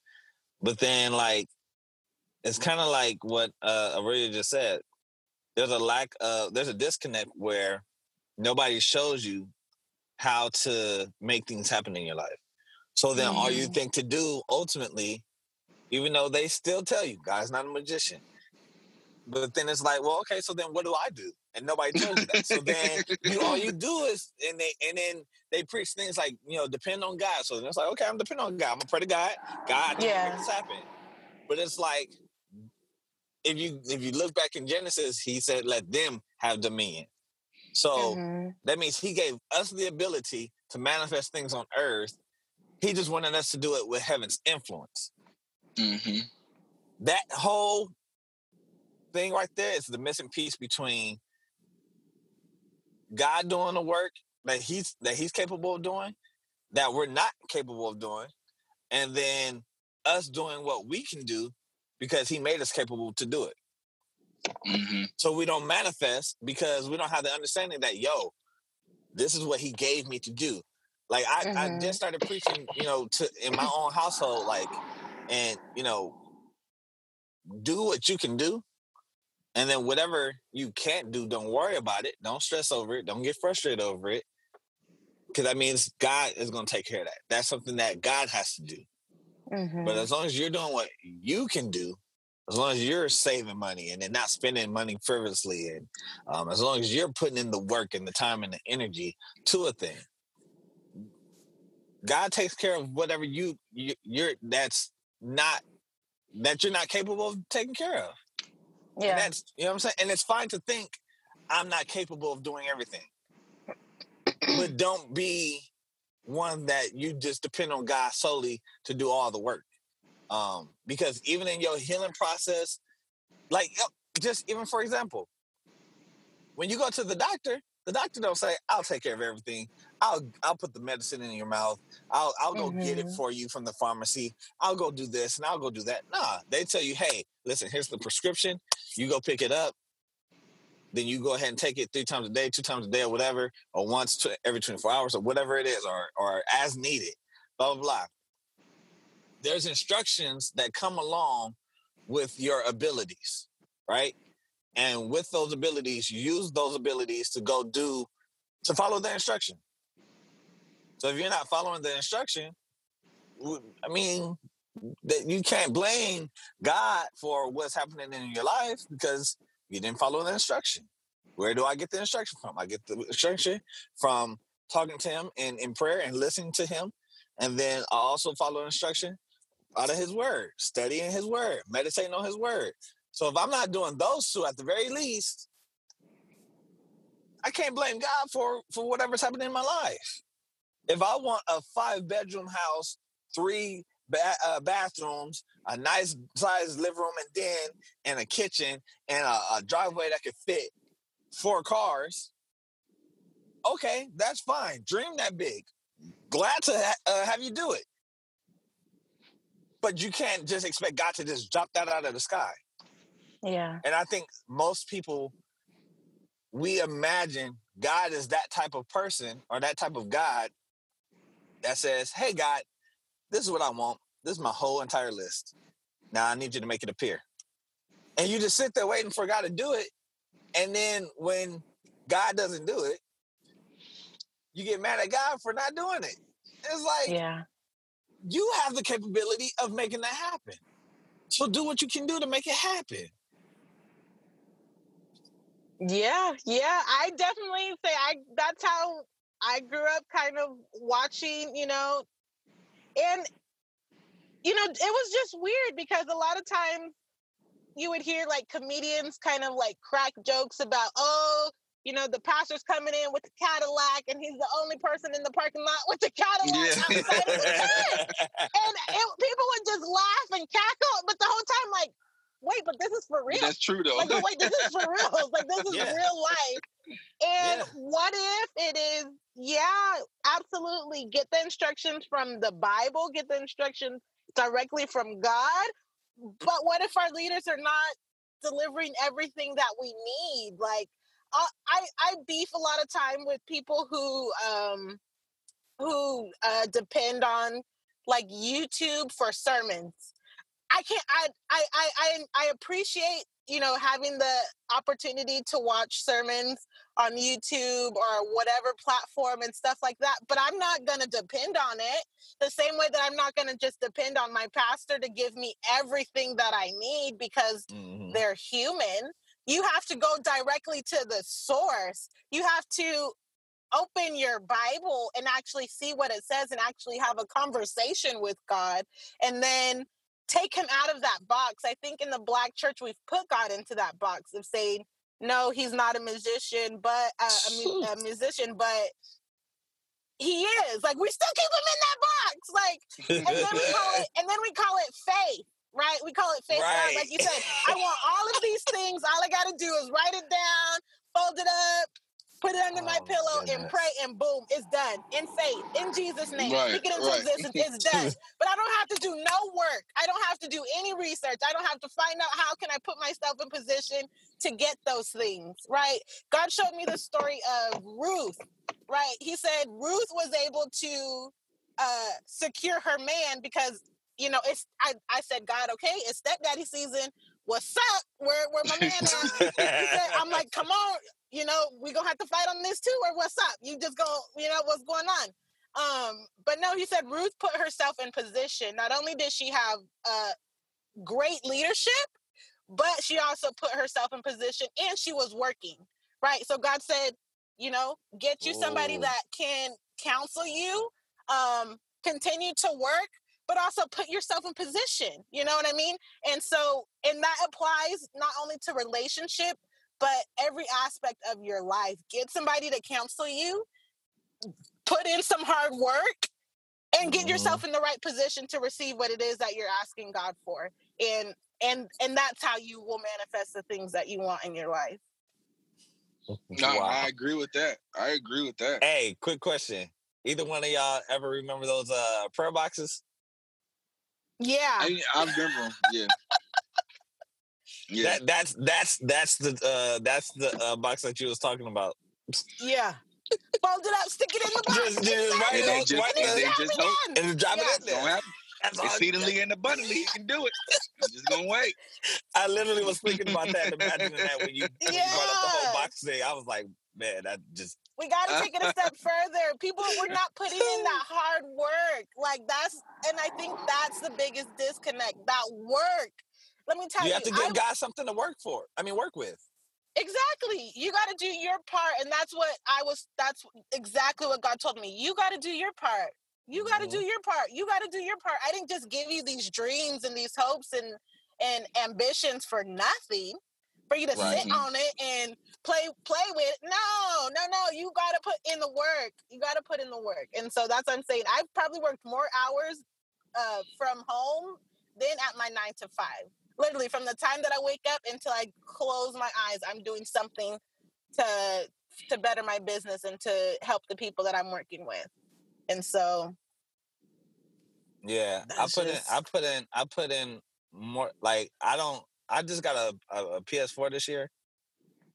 but then like it's kind of like what uh, Arilia just said. There's a lack of there's a disconnect where nobody shows you how to make things happen in your life. So then all you think to do ultimately even though they still tell you God's not a magician. But then it's like, well, okay, so then what do I do? And nobody told you that. So then you all you do is and they and then they preach things like, you know, depend on God. So then it's like, okay, I'm depending on God. I'm gonna pray to God. God Yeah. make this happen. But it's like if you if you look back in Genesis, he said, let them have dominion. So Mhm. that means he gave us the ability to manifest things on earth. He just wanted us to do it with heaven's influence hmm that whole thing right there is the missing piece between God doing the work that he's that he's capable of doing, that we're not capable of doing, and then us doing what we can do because he made us capable to do it. hmm So we don't manifest because we don't have the understanding that yo, this is what he gave me to do. Like I, I Mhm. just started preaching, you know, to in my own household, like, and you know, do what you can do. And then whatever you can't do, don't worry about it. Don't stress over it. Don't get frustrated over it. Cause that means God is gonna take care of that. That's something that God has to do. Mhm. But as long as you're doing what you can do, as long as you're saving money and then not spending money frivolously, and um, as long as you're putting in the work and the time and the energy to a thing, God takes care of whatever you, you you're that's not that you're not capable of taking care of. And yeah. that's you know what I'm saying. And it's fine to think I'm not capable of doing everything, but don't be one that you just depend on God solely to do all the work. Um, because even in your healing process, like just even for example, when you go to the doctor, the doctor don't say, "I'll take care of everything. I'll I'll put the medicine in your mouth. I'll I'll go get it Mhm. for you from the pharmacy. I'll go do this and I'll go do that." Nah, they tell you, "Hey, listen, here's the prescription. You go pick it up. Then you go ahead and take it three times a day, two times a day, or whatever, or once every 24 hours, or whatever it is, or or as needed." Blah blah blah. There's instructions that come along with your abilities, right? And with those abilities, use those abilities to go do to follow the instruction. So if you're not following the instruction, I mean, that you can't blame God for what's happening in your life because you didn't follow the instruction. Where do I get the instruction from? I get the instruction from talking to him in, in prayer and listening to him. And then I also follow instruction out of his word, studying his word, meditating on his word. So if I'm not doing those two at the very least, I can't blame God for for whatever's happening in my life. If I want a five bedroom house, three ba- uh, bathrooms, a nice sized living room and den, and a kitchen, and a, a driveway that could fit four cars, okay, that's fine. Dream that big. Glad to ha- uh, have you do it. But you can't just expect God to just drop that out of the sky. Yeah. And I think most people, we imagine God is that type of person or that type of God that says, Hey, God, this is what I want. This is my whole entire list. Now I need you to make it appear. And you just sit there waiting for God to do it. And then when God doesn't do it, you get mad at God for not doing it. It's like, Yeah. you have the capability of making that happen. So do what you can do to make it happen. Yeah, yeah. I definitely say I that's how I grew up kind of watching, you know, and you know, it was just weird because a lot of times you would hear like comedians kind of like crack jokes about, oh, you know, the pastor's coming in with the Cadillac and he's the only person in the parking lot with the Cadillac outside of the church. And it, people would just laugh and cackle, but the whole time, like, wait, but this is for real. that's true though. Like, wait, this is for real. Like, this is Yeah. real life. And Yeah. what if it is, yeah, absolutely. Get the instructions from the Bible, get the instructions directly from God. But what if our leaders are not delivering everything that we need? Like, I, I, I beef a lot of time with people who, um, who uh, depend on like YouTube for sermons. I can't. I, I, I, I, appreciate you know having the opportunity to watch sermons on YouTube or whatever platform and stuff like that. But I'm not gonna depend on it the same way that I'm not gonna just depend on my pastor to give me everything that I need because Mhm. they're human. You have to go directly to the source. You have to open your Bible and actually see what it says and actually have a conversation with God and then take him out of that box. I think in the black church, we've put God into that box of saying, no, he's not a musician, but uh, a, a musician, but he is. Like we still keep him in that box. Like and then we call it and then we call it faith right we call it faith. Right. like you said i want all of these things all i gotta do is write it down fold it up put it under my Oh, pillow and pray and boom it's done. In faith. In jesus name. Right, speak it into right. existence. It's done. But i don't have to do no work. I don't have to do any research. I don't have to find out how can i put myself in position to get those things right? God showed me the story of ruth right? He said ruth was able to uh secure her man because you know it's i i said god okay it's stepdaddy season. What's up? Where where my man at? He said, i'm like come on you know we gonna have to fight on this too or what's up? You just go you know what's going on? Um but no he said ruth put herself in position. Not only did she have uh great leadership but she also put herself in position and she was working right? So god said you know get you somebody Ooh. that can counsel you um continue to work but also put yourself in position you know what i mean? And so and that applies not only to relationship but every aspect of your life get somebody to counsel you put in some hard work and get Mhm. yourself in the right position to receive what it is that you're asking god for and and and that's how you will manifest the things that you want in your life No, Wow. I agree with that. I agree with that. Hey, quick question. Either one of y'all ever remember those uh prayer boxes? yeah I, I remember. 'em, Yeah. Yeah. That that's that's that's the uh that's the uh, box that you was talking about. yeah fold it up stick it in the box Just- just write And it they just- write and it they on- just hope again. and drop Yeah. it in there. That's all. Exceedingly and abundantly, you can do it. I'm just gonna wait. I literally was thinking about that, imagining that when you, when you brought up the whole box thing. I was like, man, I just We got to take it a step further. People, we're not putting in that hard work. Like that's, and I think that's the biggest disconnect. That work. Let me tell you you, have to I give God something to work for. I mean, work with. Exactly. You got to do your part. And that's what I was, that's exactly what God told me. You got to do your part. You got to do your part. You got to do your part. I didn't just give you these dreams and these hopes and, and ambitions for nothing for you to Right. sit on it and play, play with. it. No, no, no. You got to put in the work. You got to put in the work. And so that's what I'm saying. I've probably worked more hours uh, from home than at my nine to five literally from the time that I wake up until I close my eyes, I'm doing something to to better my business and to help the people that I'm working with. And so Yeah, I put in. I put in. I put in more. Like I don't. I just got a, a, a PS4 this year.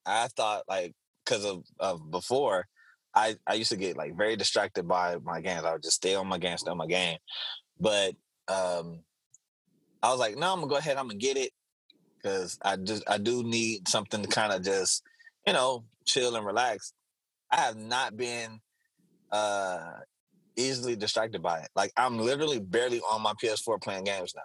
I thought like because of of before, I I used to get like very distracted by my games. I would just stay on my game, stay on my game. But um, I was like, no, I'm gonna go ahead. I'm gonna get it because I just I do need something to kind of just you know chill and relax. I have not been uh easily distracted by it. Like I'm literally barely on my PS4 playing games now.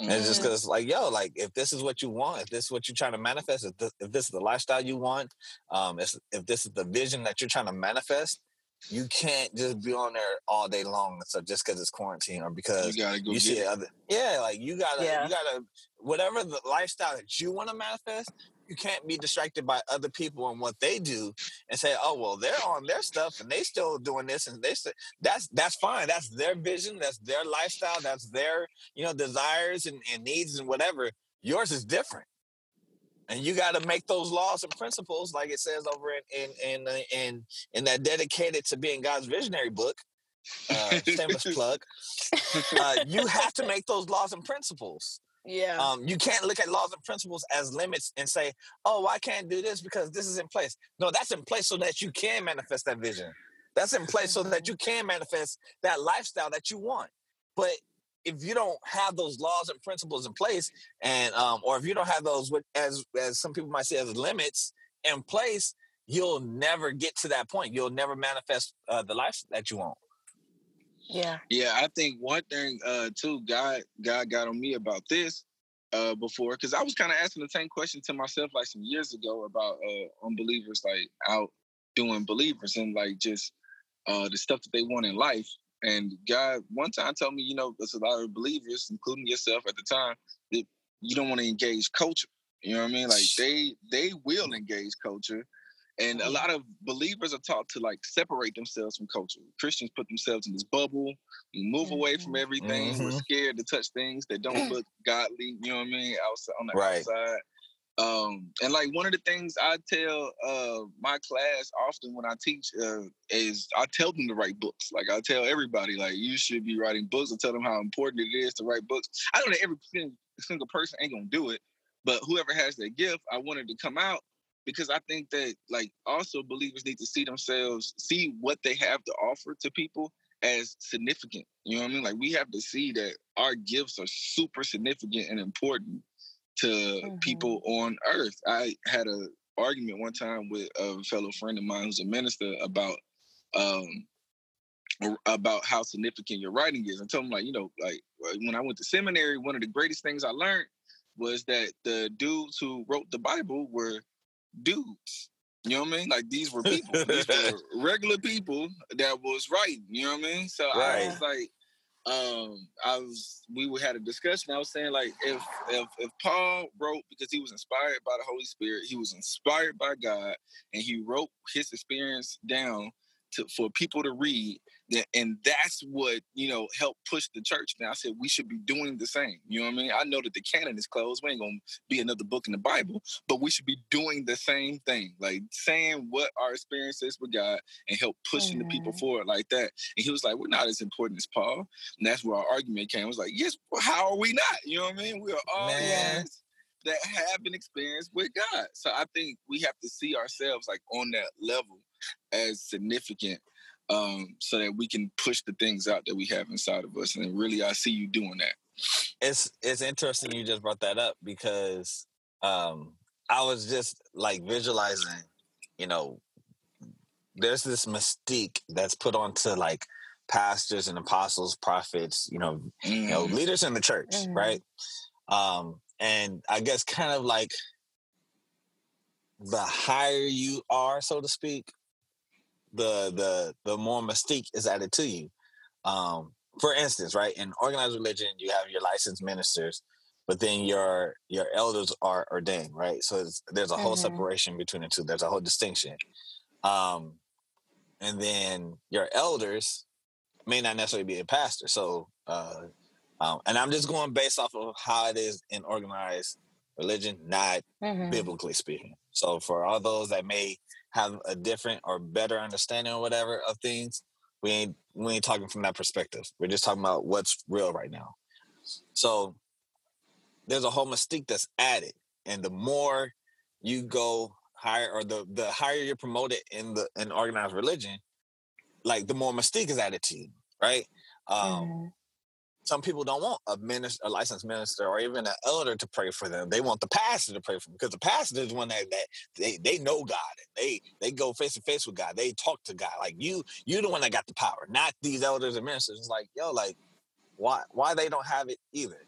And it's just because, like, yo, like, if this is what you want, if this is what you're trying to manifest, if this, if this is the lifestyle you want, um, if, if this is the vision that you're trying to manifest, you can't just be on there all day long. So just because it's quarantine or because You gotta go you get see it. other, yeah, like you gotta, Yeah. you gotta, whatever the lifestyle that you want to manifest, you can't be distracted by other people and what they do and say, oh well, they're on their stuff and they still doing this and they still that's that's fine. That's their vision. That's their lifestyle. That's their you know desires and, and needs and whatever. Yours is different, and you got to make those laws and principles, like it says over in in in uh, in, in that dedicated to being God's visionary book. Uh, shameless plug. Uh, you have to make those laws and principles. yeah. Um, you can't look at laws and principles as limits and say, "Oh, I can't do this because this is in place." No, that's in place so that you can manifest that vision. That's in place so that you can manifest that lifestyle that you want. But if you don't have those laws and principles in place, and um, or if you don't have those, what- as as some people might say, as limits in place, you'll never get to that point. You'll never manifest uh, the life that you want. yeah. Yeah, I think one thing uh too, God God got on me about this uh before because I was kind of asking the same question to myself like some years ago about uh unbelievers like out doing believers and like just uh the stuff that they want in life. And God one time told me, you know, there's a lot of believers, including yourself at the time, that you don't want to engage culture. You know what I mean? Like they they will engage culture. And a lot of believers are taught to like separate themselves from culture. Christians put themselves in this bubble, move away from Mhm. everything. We're Mhm. scared to touch things that don't look godly. You know what I mean? Outside on the Right. outside. Um, and like one of the things I tell uh my class often when I teach uh, is I tell them to write books. Like I tell everybody, like you should be writing books. I tell them how important it is to write books. I don't know that every single person ain't gonna do it, but whoever has that gift, I wanted to come out because I think that like also believers need to see themselves, see what they have to offer to people as significant. You know what I mean? Like we have to see that our gifts are super significant and important to Mhm. people on earth. I had a argument one time with a fellow friend of mine who's a minister about um about how significant your writing is. I told him like, you know, like when I went to seminary, one of the greatest things I learned was that the dudes who wrote the Bible were dudes. You know what I mean? Like these were people. these were regular people that was writing. You know what I mean? So I was like, um, I was we had a discussion. I was saying like if if if Paul wrote because he was inspired by the Holy Spirit, he was inspired by God, and he wrote his experience down to for people to read. That, and that's what you know helped push the church. Now I said we should be doing the same. You know what I mean? I know that the canon is closed. We ain't gonna be another book in the Bible, but we should be doing the same thing, like saying what our experience is with God and help pushing the people forward like that. And he was like, "We're not as important as Paul." And that's where our argument came. I was like, "Yes, well, how are we not? You know what I mean? We are all guys that have an experience with God. So I think we have to see ourselves like on that level as significant." Um, so that we can push the things out that we have inside of us. And really, I see you doing that. it's it's interesting you just brought that up because um I was just like visualizing, you know, there's this mystique that's put onto like pastors and apostles, prophets, you know, you know, Mm. leaders in the church, Mhm. right? Um, and I guess kind of like the higher you are, so to speak, the the the more mystique is added to you. Um, for instance, right in organized religion, you have your licensed ministers, but then your your elders are ordained, right? So it's, there's a whole Mhm. separation between the two. There's a whole distinction. Um, and then your elders may not necessarily be a pastor. So, uh, um, and I'm just going based off of how it is in organized religion, not Mhm. biblically speaking. So, for all those that may have a different or better understanding or whatever of things, we ain't we ain't talking from that perspective. We're just talking about what's real right now. So, there's a whole mystique that's added, and the more you go higher, or the the higher you're promoted in the in organized religion, like the more mystique is added to you, right? Um, Mhm. Some people don't want a minister, a licensed minister, or even an elder to pray for them. They want the pastor to pray for them because the pastor is one that, that they they know God. and They they go face to face with God. They talk to God. Like you, you're the one that got the power, not these elders and ministers. It's like yo, like why why they don't have it either.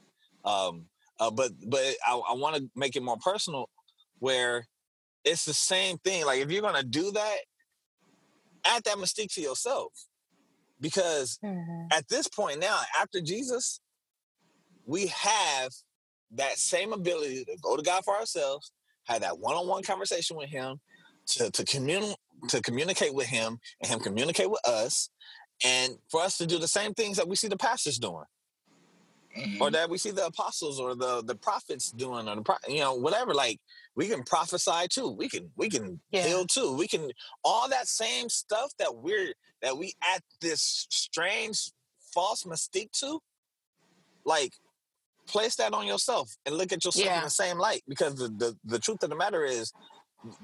Um, uh, but but I, I want to make it more personal, where it's the same thing. Like if you're gonna do that, add that mystique to yourself, because Mhm. at this point now, after Jesus, we have that same ability to go to God for ourselves, have that one-on-one conversation with Him, to to commune to communicate with Him, and Him communicate with us, and for us to do the same things that we see the pastors doing, Mhm. or that we see the apostles or the the prophets doing, or the pro- you know whatever. Like we can prophesy too, we can we can Yeah. heal too, we can all that same stuff that we're that we add this strange false mystique to, like place that on yourself and look at yourself in the same light because the, the the truth of the matter is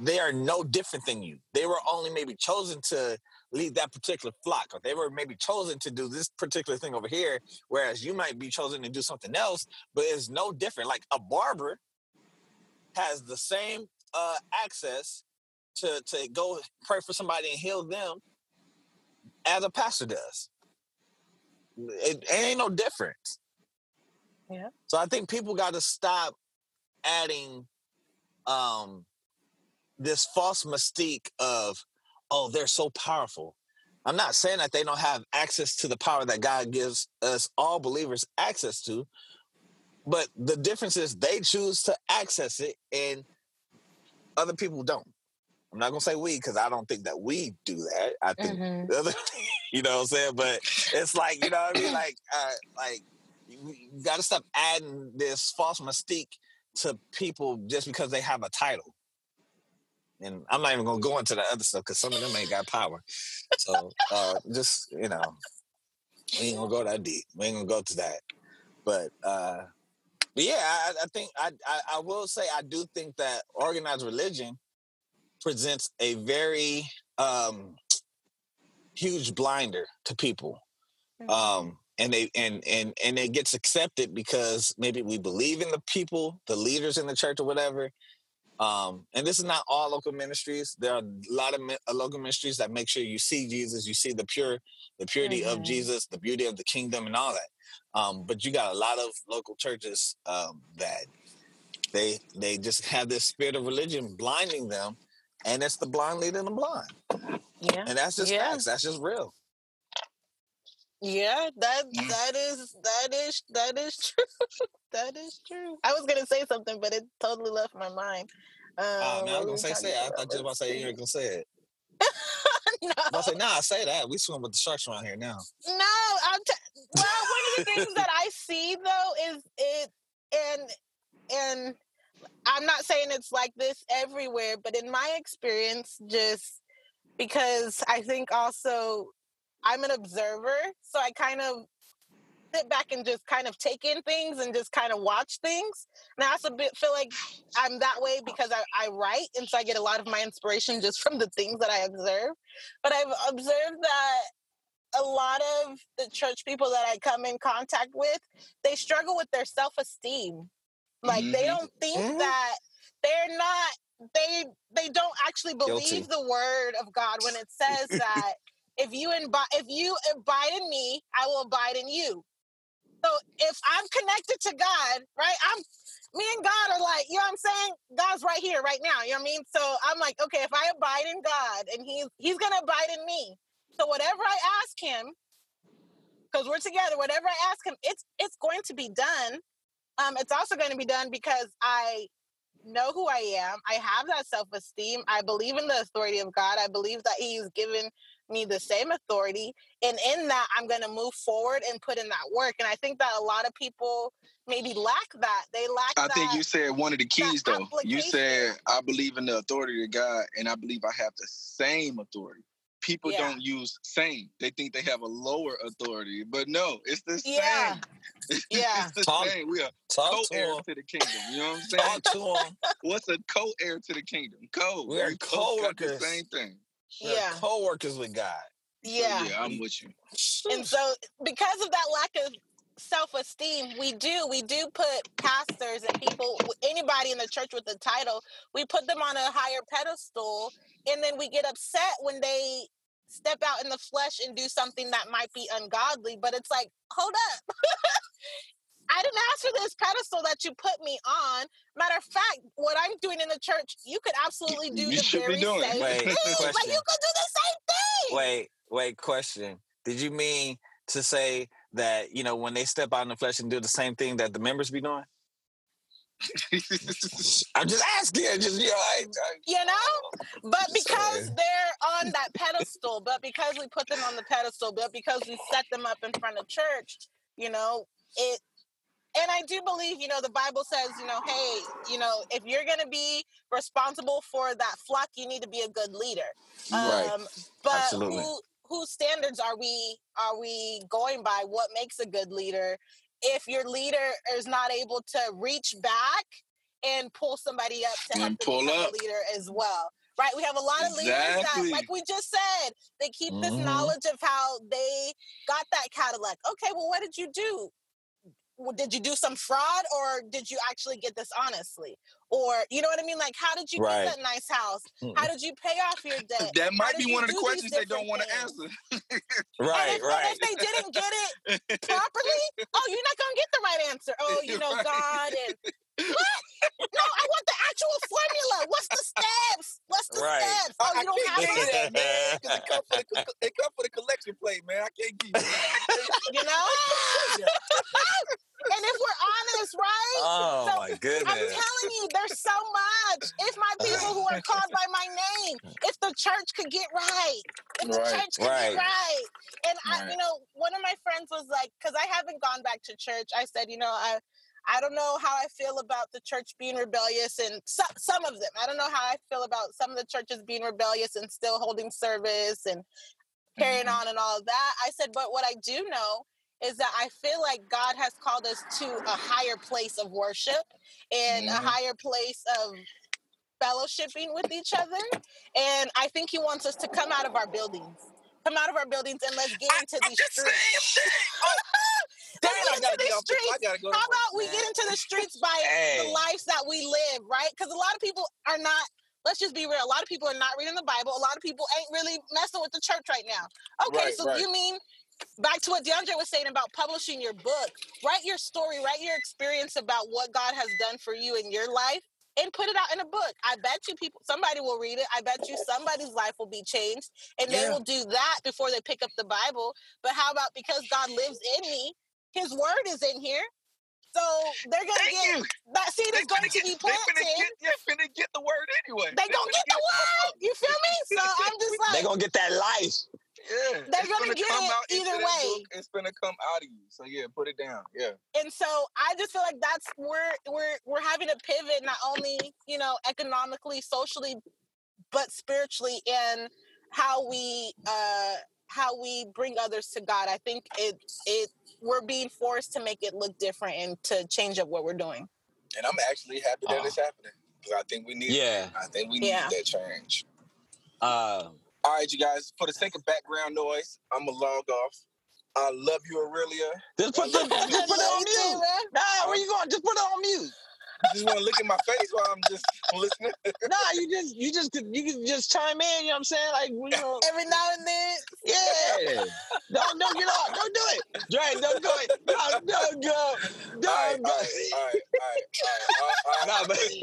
they are no different than you. They were only maybe chosen to lead that particular flock or they were maybe chosen to do this particular thing over here whereas you might be chosen to do something else but it's no different. Like a barber has the same uh access to to go pray for somebody and heal them as a pastor does it, it ain't no difference Yeah. so I think people got to stop adding um this false mystique of oh they're so powerful. I'm not saying that they don't have access to the power that God gives us all believers access to, but the difference is they choose to access it and other people don't. I'm not gonna say we because I don't think that we do that. I think Mhm. the other, you know what I'm saying? But it's like, you know what I mean? Like, uh, like you, you got to stop adding this false mystique to people just because they have a title. And I'm not even gonna go into the other stuff because some of them ain't got power. So uh, just you know, we ain't gonna go that deep. We ain't gonna go to that. But uh, but yeah, I, I think I, I I will say I do think that organized religion presents a very um, huge blinder to people um and they and and and it gets accepted because maybe we believe in the people the leaders in the church or whatever um and this is not all local ministries. There are a lot of mi- uh, local ministries that make sure you see jesus you see the pure the purity of Mhm. jesus the beauty of the kingdom and all that um but you got a lot of local churches um that they they just have this spirit of religion blinding them and it's the blind leading the blind Yeah. and that's just Yeah. facts that's just real Yeah, that Mm. that is that is that is true. that is true. I was gonna say something, but it totally left my mind. Um, Oh man, I was gonna say, say it. I thought you was about to say you were gonna say it. see. I no, say, nah, say that. We swim with the sharks around here now. no. I'm t- well. One of the things that I see though is it, and and I'm not saying it's like this everywhere, but in my experience, just because I think also I'm an observer, so I kind of sit back and just kind of take in things and just kind of watch things. And I also feel like I'm that way because I, I write, and so I get a lot of my inspiration just from the things that I observe. But I've observed that a lot of the church people that I come in contact with, they struggle with their self esteem. Like they Mhm. don't think Mhm. that they're not they they don't actually believe Guilty. the word of God when it says that if you imbi- if you abide in me, I will abide in you. So if I'm connected to God, right? I'm me and God are like, you know what I'm saying? God's right here, right now. You know what I mean? So I'm like, okay, if I abide in God and he's he's gonna abide in me. So whatever I ask him, because we're together, whatever I ask him, it's it's going to be done. Um, it's also going to be done because I know who I am. I have that self esteem. I believe in the authority of God. I believe that He's given me the same authority. And in that, I'm going to move forward and put in that work. And I think that a lot of people maybe lack that. They lack I that. think you said one of the keys though. You said I believe in the authority of God, and I believe I have the same authority. People Yeah. don't use same; they think they have a lower authority, but no, it's the same. Yeah. it's the Talk- same. We are Talk to co-heirs him. to the kingdom. You know what I'm saying? Talk to him. What's a co-heir to the kingdom? Co. We are both got the. Same thing. We're Yeah. co-workers with God. So, Yeah. yeah, I'm with you. And so because of that lack of self-esteem, we do we do put pastors and people anybody in the church with a title, we put them on a higher pedestal and then we get upset when they step out in the flesh and do something that might be ungodly, but it's like, hold up. I didn't ask for this pedestal that you put me on. Matter of fact, what I'm doing in the church, you could absolutely do You the should be very doing. same Wait, thing. Like question. you could do the same thing. Wait, wait, question. Did you mean to say that, you know, when they step out in the flesh and do the same thing that the members be doing? I'm just asking. Just, you know, I, I, you know but because Sorry. they're on that pedestal but because we put them on the pedestal but because we set them up in front of church you know it and i do believe you know the bible says you know hey you know if you're going to be responsible for that flock you need to be a good leader Right. um but Absolutely. who whose standards are we are we going by what makes a good leader if your leader is not able to reach back and pull somebody up to help pull up. a leader as well right we have a lot of leaders that like we just said they keep this Mhm. knowledge of how they got that cadillac okay well what did you do did you do some fraud or did you actually get this honestly or you know what i mean like how did you Right. get that nice house Mm. how did you pay off your debt that might be one of the questions they don't want to answer. right, if, right. if they didn't get it properly, oh, you're not gonna get the right answer. Oh, you know, Right. God and what? No, I want the actual formula. What's the steps? What's the Right. steps? Oh, I, you don't I have can't give it. that, man. 'cause it come for the co- it come for the collection plate, man. I can't give you that. You know? and if we're honest, right? Oh So, my goodness! I'm telling you, there's so much. If my people who are called by my name, if the church could get right, if the Right, church could right. get right. And I, you know, one of my friends was like, because I haven't gone back to church. I said, you know, I, I don't know how I feel about the church being rebellious, and so, some of them. I don't know how I feel about some of the churches being rebellious and still holding service and carrying Mhm. on and all of that. I said, but what I do know is that I feel like God has called us to a higher place of worship and a Mhm. higher place of fellowshipping with each other. And I think He wants us to come out of our buildings. Come out of our buildings and let's get into these the streets. same thing. Oh, let's Damn, get I into gotta these get. The, I streets. gotta go. How about we get into the streets by the lives that we live, right? Because a lot of people are not. Let's just be real. A lot of people are not reading the Bible. A lot of people ain't really messing with the church right now. Okay, Right, so right. you mean back to what DeAndre was saying about publishing your book? Write your story, write your experience about what God has done for you in your life, and put it out in a book. I bet you people, somebody will read it. I bet you somebody's life will be changed, and they Yeah. will do that before they pick up the Bible. But how about because God lives in me, His Word is in here, so they're gonna Thank get you. that seed They is going finna to get, be they finna planted. get, they finna get the word anyway. They gonna finna get the it in word. You feel me? So I'm just like They like, gonna get that life. Yeah, They're gonna gonna get come it out either way. book. It's gonna come out of you. So yeah, put it down. Yeah. and so I just feel like that's we're we're we're having to pivot not only you know economically, socially, but spiritually in how we uh how we bring others to God. I think it it we're being forced to make it look different and to change up what we're doing. And I'm actually happy that Oh. it's happening because I think we need. Yeah. I think we need Yeah. that change. Uh, All right, you guys. For the sake of background noise, I'm gonna log off. I love you, Arilia. Just put the, just put it on mute. man. Nah, where you going? Just put it on mute. You just want to look at my face while I'm just listening. nah, you just you just could- you can just chime in. You know what I'm saying? Like you know, Every now and then. yeah. don't don't get off. Don't do it, Dre. Don't go. it. No, don't go. Don't right, go. all right, all right, all right, all right, Nah, all but right,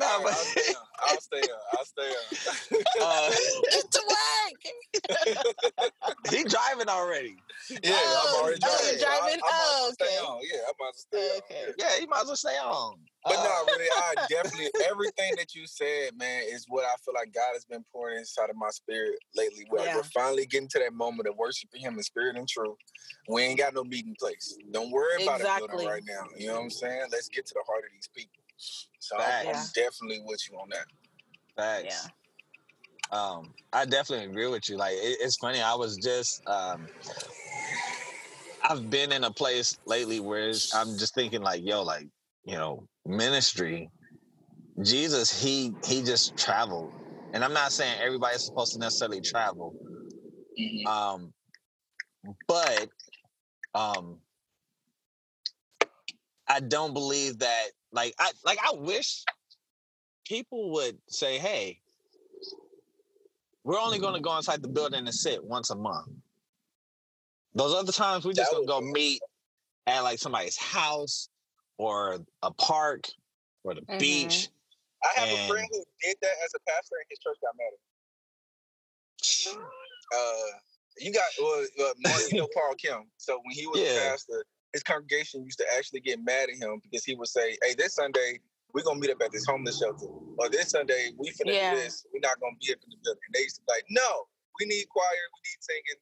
Nah, all right, but- I'll stay on. I'll stay on. I'll stay on. uh, Get to work. he driving already. Yeah, Oh, I'm already oh, driving. you're driving? I, I Oh, well stay okay. on. Yeah, I might as well stay Okay. on. Yeah, he might as well stay on. But Uh, no, really, I definitely everything that you said, man, is what I feel like God has been pouring inside of my spirit lately. Where Yeah. we're finally getting to that moment of worshiping Him in spirit and truth. We ain't got no meeting place. Don't worry about it Exactly. building right now. You know what I'm saying? Let's get to the heart of these people. So I'm, I'm definitely with you on that. Facts. Um, I definitely agree with you. Like it, it's funny. I was just um, I've been in a place lately where it's, I'm just thinking like, yo, like you know, ministry. Jesus, he he just traveled, and I'm not saying everybody's supposed to necessarily travel, Mhm. um, but um, I don't believe that. Like I like I wish people would say, "Hey, we're only going to go inside the building and sit once a month." Those other times we just gonna go meet at like somebody's house or a park or the Mhm. beach. I have a friend who did that as a pastor, and his church got mad at him. Uh, you got well, uh, you know Paul Kim. So when he was Yeah. a pastor, his congregation used to actually get mad at him because he would say, "Hey, this Sunday we're gonna meet up at this homeless shelter, or this Sunday we finna Yeah. do this. We're not gonna be up in the building." And they used to be like, "No, we need choir, we need singing."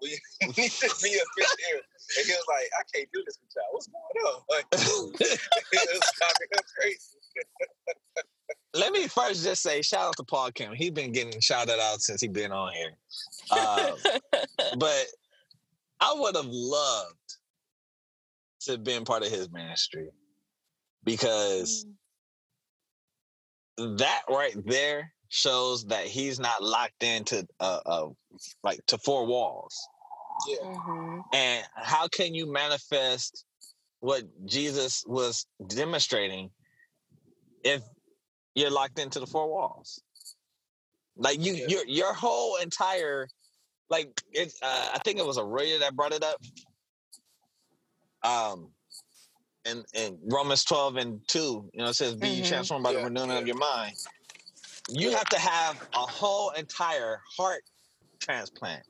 We, we need to be up in here. And he was like, I can't do this with y'all. What's going on? Like, it was driving him crazy. Let me first just say shout out to Paul Kim. He's been getting shouted out since he been on here. Um, but I would have loved to being part of his ministry because that right there shows that he's not locked into uh, uh like to four walls. Yeah. Mhm. And how can you manifest what Jesus was demonstrating if you're locked into the four walls? Like you, Yeah. your your whole entire, like it. Uh, I think it was Arilia that brought it up. Um, in in Romans twelve and two, you know, it says, "Be ye Mhm. transformed by the renewing yeah. of your mind." You Yeah. have to have a whole entire heart transplant.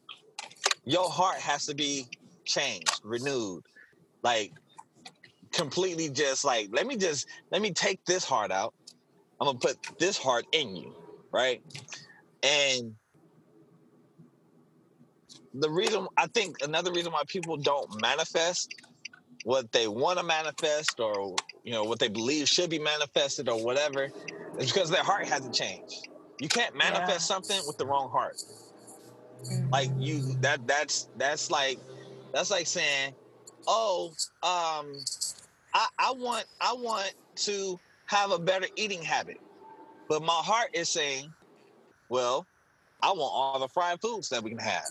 Your heart has to be changed, renewed, like completely. Just like let me just let me take this heart out. I'm gonna put this heart in you, right? And the reason I think another reason why people don't manifest what they want to manifest or you know what they believe should be manifested or whatever is because their heart hasn't changed. You can't manifest Yeah. something with the wrong heart. Like you that that's that's like that's like saying, "Oh, um I I want I want to have a better eating habit." But my heart is saying, "Well, I want all the fried foods that we can have."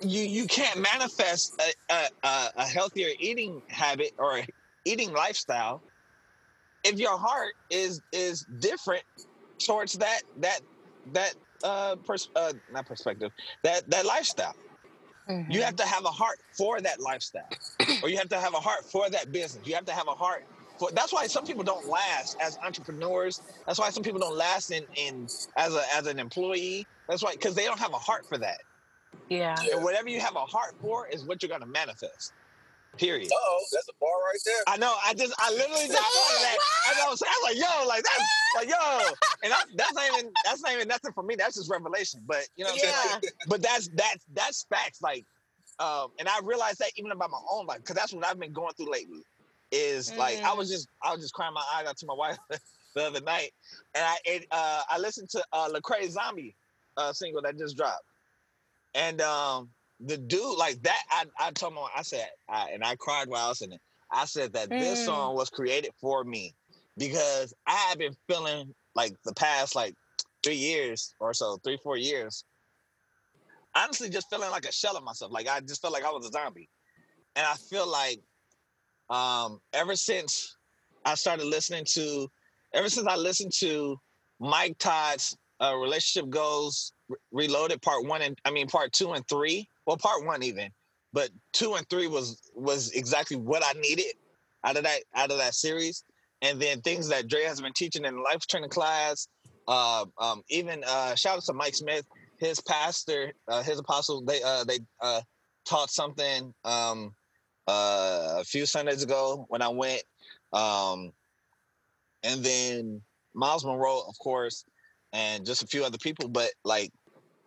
You you can't manifest a a, a, healthier eating habit or eating lifestyle if your heart is is different towards that that that uh, pers- uh not perspective that that lifestyle. Mm-hmm. you have to have a heart for that lifestyle or you have to have a heart for that business. You have to have a heart for that's why some people don't last as entrepreneurs. That's why some people don't last in in as a as an employee. That's why because they don't have a heart for that Yeah. and whatever you have a heart for is what you're going to manifest period Uh oh, that's a bar right there. I know. I just, I literally just thought of that. I know. So I was like, yo, like that's like yo, and that, that's not even that's not even nothing for me. That's just revelation. But you know what I'm saying? Yeah. Like, but that's that's that's facts. Like, um, and I realized that even about my own life because that's what I've been going through lately. Is like I was just I was just crying my eyes out to my wife the other night, and I it, uh I listened to uh Lecrae Zombie uh single that just dropped, and um the dude like that I I told my I said I, and I cried while I was in it. I said that this Mm. song was created for me because I have been feeling like the past like three years or so, three four years, honestly, just feeling like a shell of myself. Like I just felt like I was a zombie, and I feel like um, ever since I started listening to, ever since I listened to Mike Todd's uh, relationship goals Re- reloaded part one and I mean part two and three. Well, part one even, but two and three was was exactly what I needed out of that out of that series. And then things that Dre has been teaching in life training class. Uh, um, even uh, shout out to Mike Smith, his pastor, uh, his apostle. They uh, they uh, taught something um, uh, a few Sundays ago when I went. Um, and then Myles Munroe, of course, and just a few other people. But like,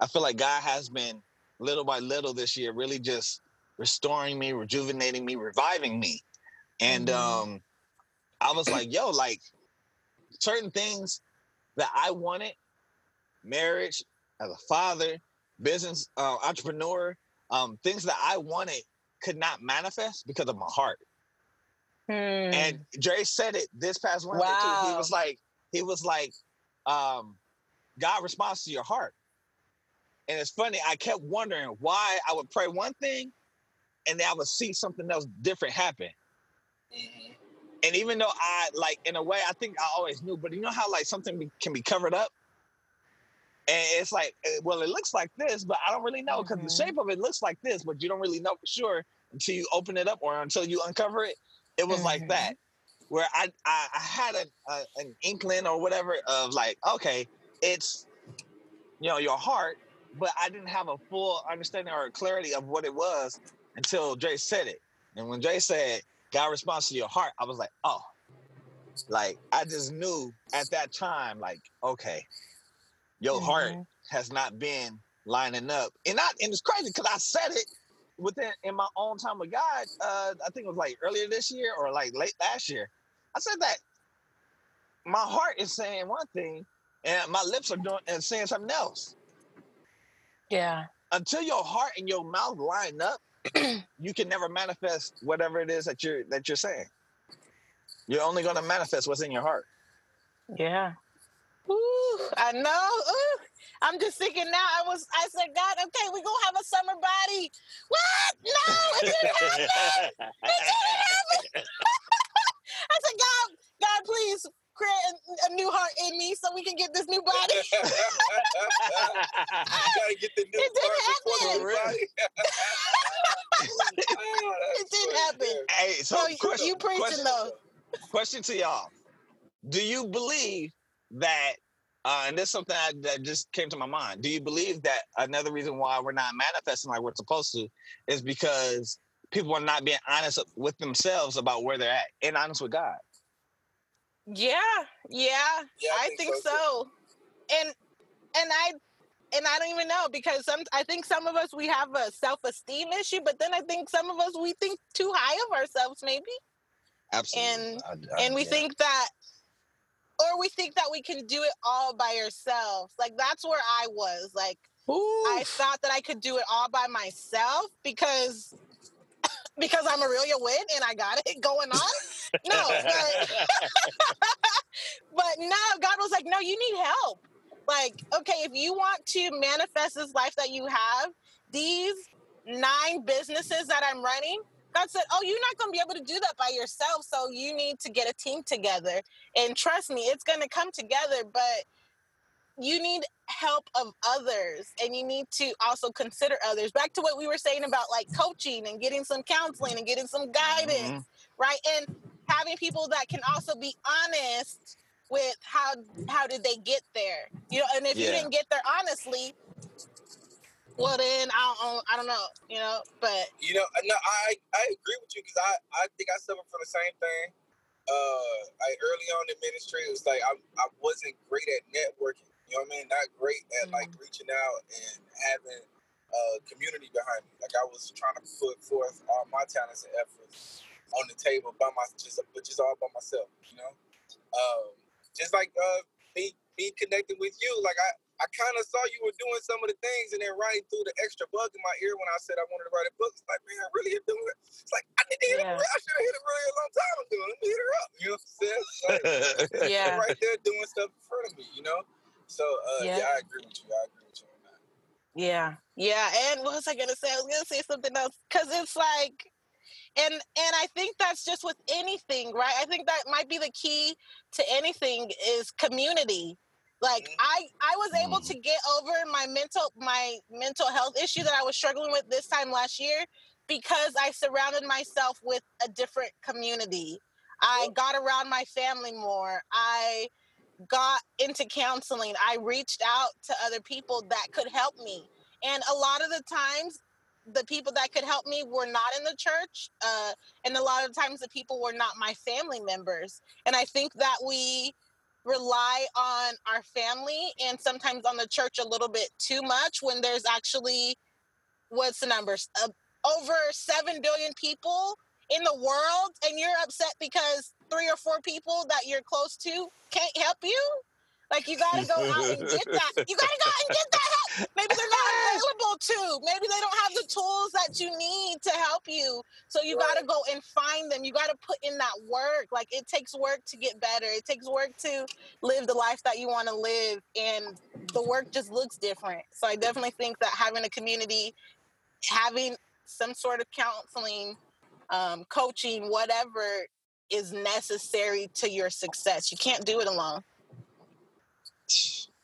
I feel like God has been little by little this year, really just restoring me, rejuvenating me, reviving me. And um, I was like, yo, like certain things that I wanted, marriage, as a father, business, uh, entrepreneur, um, things that I wanted could not manifest because of my heart. And Dre said it this past Wednesday too. He was like, he was like, um, God responds to your heart. And it's funny, I kept wondering why I would pray one thing and then I would see something else different happen. And even though I like in a way I think I always knew, but you know how like something be, can be covered up? And it's like, eh, well, it looks like this, but I don't really know because Mhm. the shape of it looks like this, but you don't really know for sure until you open it up or until you uncover it. It was like Mhm. that, where I I, I had an inkling or whatever of like, okay, it's you know your heart, but I didn't have a full understanding or clarity of what it was until Dre said it. And when Dre said God responds to your heart, I was like, oh, like I just knew at that time, like, okay, your heart Mhm. has not been lining up. And I and it's crazy because I said it within in my own time with God. Uh, I think it was like earlier this year or like late last year. I said that my heart is saying one thing and my lips are doing and saying something else. Yeah. Until your heart and your mouth line up, you can never manifest whatever it is that you're that you're saying. You're only gonna manifest what's in your heart. Yeah. Ooh, I know. Ooh, I'm just thinking now. I was. I said, God, okay, we gonna have a summer body. What? No, it didn't happen. It didn't happen. I said, God, God, please create a, a new heart in me so we can get this new body. gotta get the new It didn't part before the happen. body. Oh, It didn't happen. hey, so So you, question, you preaching question, though? question to y'all. Do you believe that uh, and this is something I, that just came to my mind. Do you believe that another reason why we're not manifesting like we're supposed to is because people are not being honest with themselves about where they're at and honest with God? Yeah, yeah, Yeah, I, think, so. And and I and I don't even know because some I think some of us we have a self esteem issue, but then I think some of us we think too high of ourselves maybe, Absolutely. And- I- I- and we yeah. think that. Or we think that we can do it all by ourselves. Like that's where I was. Like I thought that I could do it all by myself because because I'm Arilia Winn and I got it going on. No, but but no, God was like, no, you need help. Like, okay, if you want to manifest this life that you have, these nine businesses that I'm running, God said, oh, you're not going to be able to do that by yourself. So you need to get a team together. And trust me, it's going to come together, but you need help of others and you need to also consider others. Back to what we were saying about like coaching and getting some counseling and getting some guidance Mhm. right and having people that can also be honest with how how did they get there you know and if you didn't get there honestly well then i don't i don't know you know but You know, no, I I agree with you because I I think I suffered from the same thing. Uh, I early on in ministry, it was like I I wasn't great at networking. You know what I mean? Not great at like reaching out and having a community behind me. Like I was trying to put forth all my talents and efforts on the table by my just but just all by myself. You know, um, just like uh, me me connecting with you. Like I I kind of saw you were doing some of the things, and then Ronnie through the extra bug in my ear when I said I wanted to write a book. It's like, man, I really am doing it. It's like I need to hit Yeah. her. I should have hit her really a long time ago. Let me hit her up. You know what I'm saying? Like, yeah right there doing stuff in front of me. You know. So uh, Yeah. yeah. I agree with you. I agree with you on that. yeah yeah and what was i gonna say i was gonna say something else because it's like and and i think that's just with anything right i think that might be the key to anything is community like i i was able to get over my mental my mental health issue that i was struggling with this time last year because i surrounded myself with a different community i got around my family more i got into counseling i reached out to other people that could help me. And a lot of the times the people that could help me were not in the church uh, and a lot of times the people were not my family members. And i think that we rely on our family and sometimes on the church a little bit too much when there's actually what's the numbers? Uh, over 7 billion people in the world and you're upset because three or four people that you're close to can't help you? Like you gotta go out and get that. You gotta go out and get that help. Maybe they're not available to. Maybe they don't have the tools that you need to help you. So you gotta go and find them. You gotta put in that work. Like it takes work to get better. It takes work to live the life that you want to live and the work just looks different. So i definitely think that having a community having some sort of counseling um, coaching whatever is necessary to your success you can't do it alone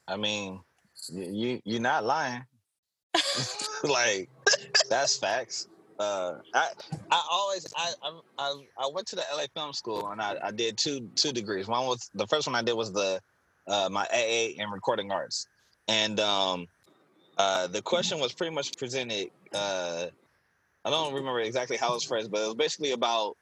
I mean, you you're not lying. like that's facts. Uh, I I always I, I I went to the LA Film School and I, I did two two degrees. One was the first one I did was the uh, my AA in recording arts, and um, uh, the question was pretty much presented. Uh, I don't remember exactly how it was phrased, but it was basically about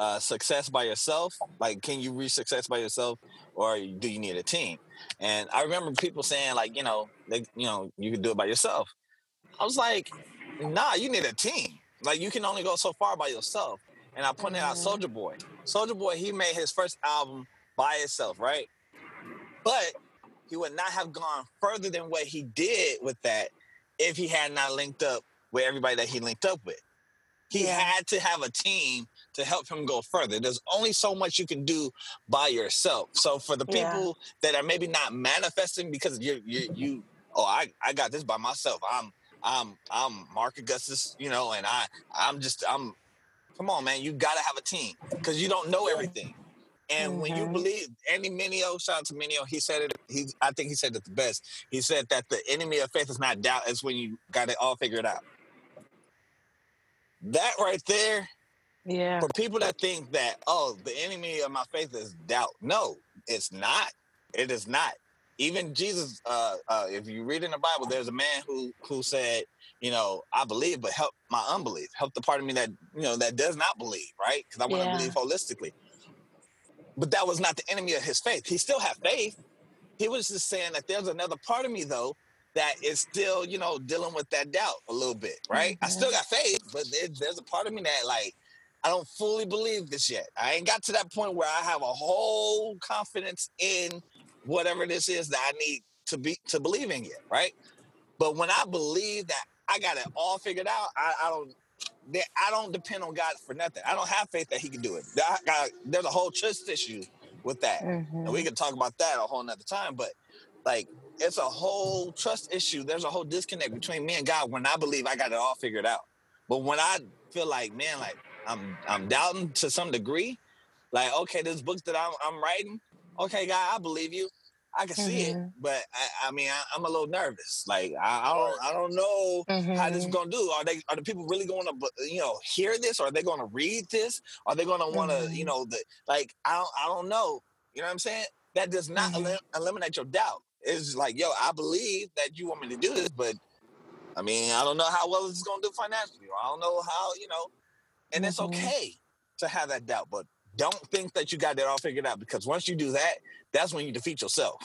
uh, success by yourself. Like, can you reach success by yourself, or do you need a team? And I remember people saying, like, you know, they, you know, you can do it by yourself. I was like, nah, you need a team. Like, you can only go so far by yourself. And I pointed out Soulja Boy. Soulja Boy, he made his first album by himself, right? But he would not have gone further than what he did with that if he had not linked up with everybody that he linked up with. He Yeah. had to have a team to help him go further. There's only so much you can do by yourself. So for the Yeah. people that are maybe not manifesting because you you you oh I I got this by myself. I'm I'm I'm Mark Augustus, you know, and I I'm just I'm come on man, you gotta have a team because you don't know everything. And when you Mhm. believe Andy Mineo, shout out to Mineo, he said it. He, I think he said it the best. He said that the enemy of faith is not doubt; it's when you got it all figured out. That right there, yeah for people that think that oh, the enemy of my faith is doubt. No, it's not. It is not. Even Jesus, uh, uh, if you read in the Bible, there's a man who who said, you know, I believe, but help my unbelief. Help the part of me that you know that does not believe, right? Because I want to Yeah. believe holistically. But that was not the enemy of his faith. He still had faith. He was just saying that there's another part of me though that is still, you know, dealing with that doubt a little bit, right? I still got faith, but there, there's a part of me that like I don't fully believe this yet. I ain't got to that point where I have a whole confidence in whatever this is that I need to be to believe in yet, right? But when I believe that I got it all figured out, I, I don't that I don't depend on God for nothing. I don't have faith that He can do it. Got- there's a whole trust issue with that, and we mm-hmm. can talk about that a whole nother time. But like, it's a whole trust issue. There's a whole disconnect between me and God when I believe I got it all figured out. But when I feel like, man, like I'm I'm doubting to some degree, like, okay, this book that I'm, I'm writing, okay, God, I believe you. I can see it, Mhm. but I, I mean, I, I'm a little nervous. Like, I, I don't, I don't know how this is Mhm. gonna do. Are they, are the people really going to, you know, hear this? Are they going to read this? Are they going to want to, you Mhm. know, the like, I don't, I don't know. You know what I'm saying? That does not Mhm. elim- eliminate your doubt. It's like, yo, I believe that you want me to do this, but I mean, I don't know how well it's gonna do financially. I don't know how, you know, and it's Mhm. okay to have that doubt, but don't think that you got it all figured out because once you do that, that's when you defeat yourself.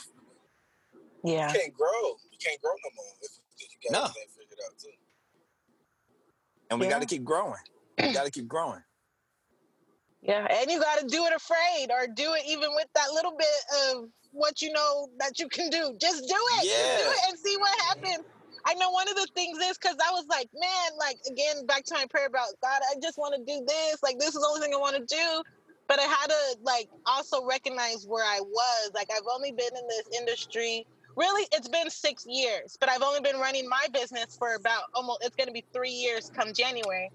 yeah You can't grow. You can't grow no more if if you got No. everything figured out too. And we got to keep growing. We got to keep growing. Yeah, and you got to do it afraid or do it even with that little bit of what you know that you can do. Just do it. Just do Yeah. it and see what happens. I know one of the things is because I was like, man, like again, back to my prayer about God, I just want to do this. Like, this is the only thing I want to do. But I had to like also recognize where I was. Like, I've only been in this industry. Really, it's been six years, but I've only been running my business for about almost, it's going to be three years come January.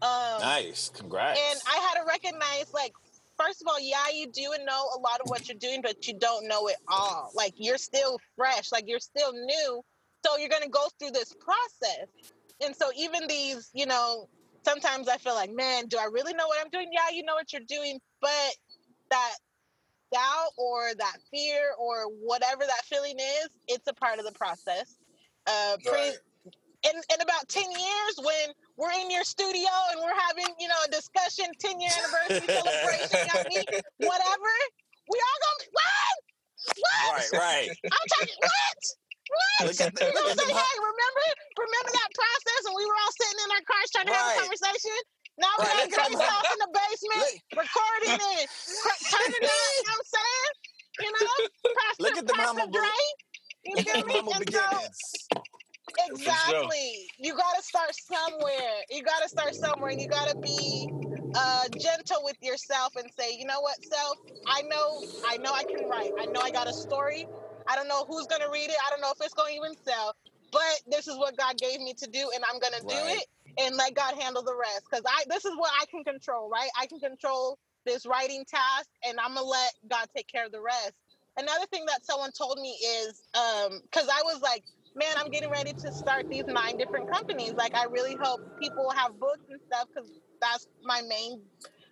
Um, Nice. Congrats. and I had to recognize, like, first of all, yeah, you do and know a lot of what you're doing, but you don't know it all. Like, you're still fresh, like, you're still new. So you're going to go through this process. And so, even these, you know, sometimes I feel like, man, do I really know what I'm doing? Yeah, you know what you're doing, but that doubt or that fear or whatever that feeling is, it's a part of the process. Uh, Right. in, in about 10 years when we're in your studio and we're having you know a discussion 10 year anniversary celebration you know what, I mean? whatever we all gonna what what right, right. i'm talking what what Look at the- you know look at I'm the saying? hey remember remember that process and we were all sitting in our cars trying to have a conversation now we Right, got look at Trace off in the basement recording it, cr- turning up you know what i'm saying you know Pastor, Look at the Pastor mama be- Dre you Look feel at me Mama and so beginnings. Exactly. You got to start somewhere. You got to start somewhere, and you got to be uh, gentle with yourself and say, you know what, self, I know, I know, I can write. I know I got a story. I don't know who's gonna read it. I don't know if it's gonna even sell, but this is what God gave me to do, and I'm gonna do it and let God handle the rest. Because I, this is what I can control, right? I can control this writing task, and I'm gonna let God take care of the rest. Another thing that someone told me is, um, because I was like man, I'm getting ready to start these nine different companies. Like I really hope people have books and stuff because that's my main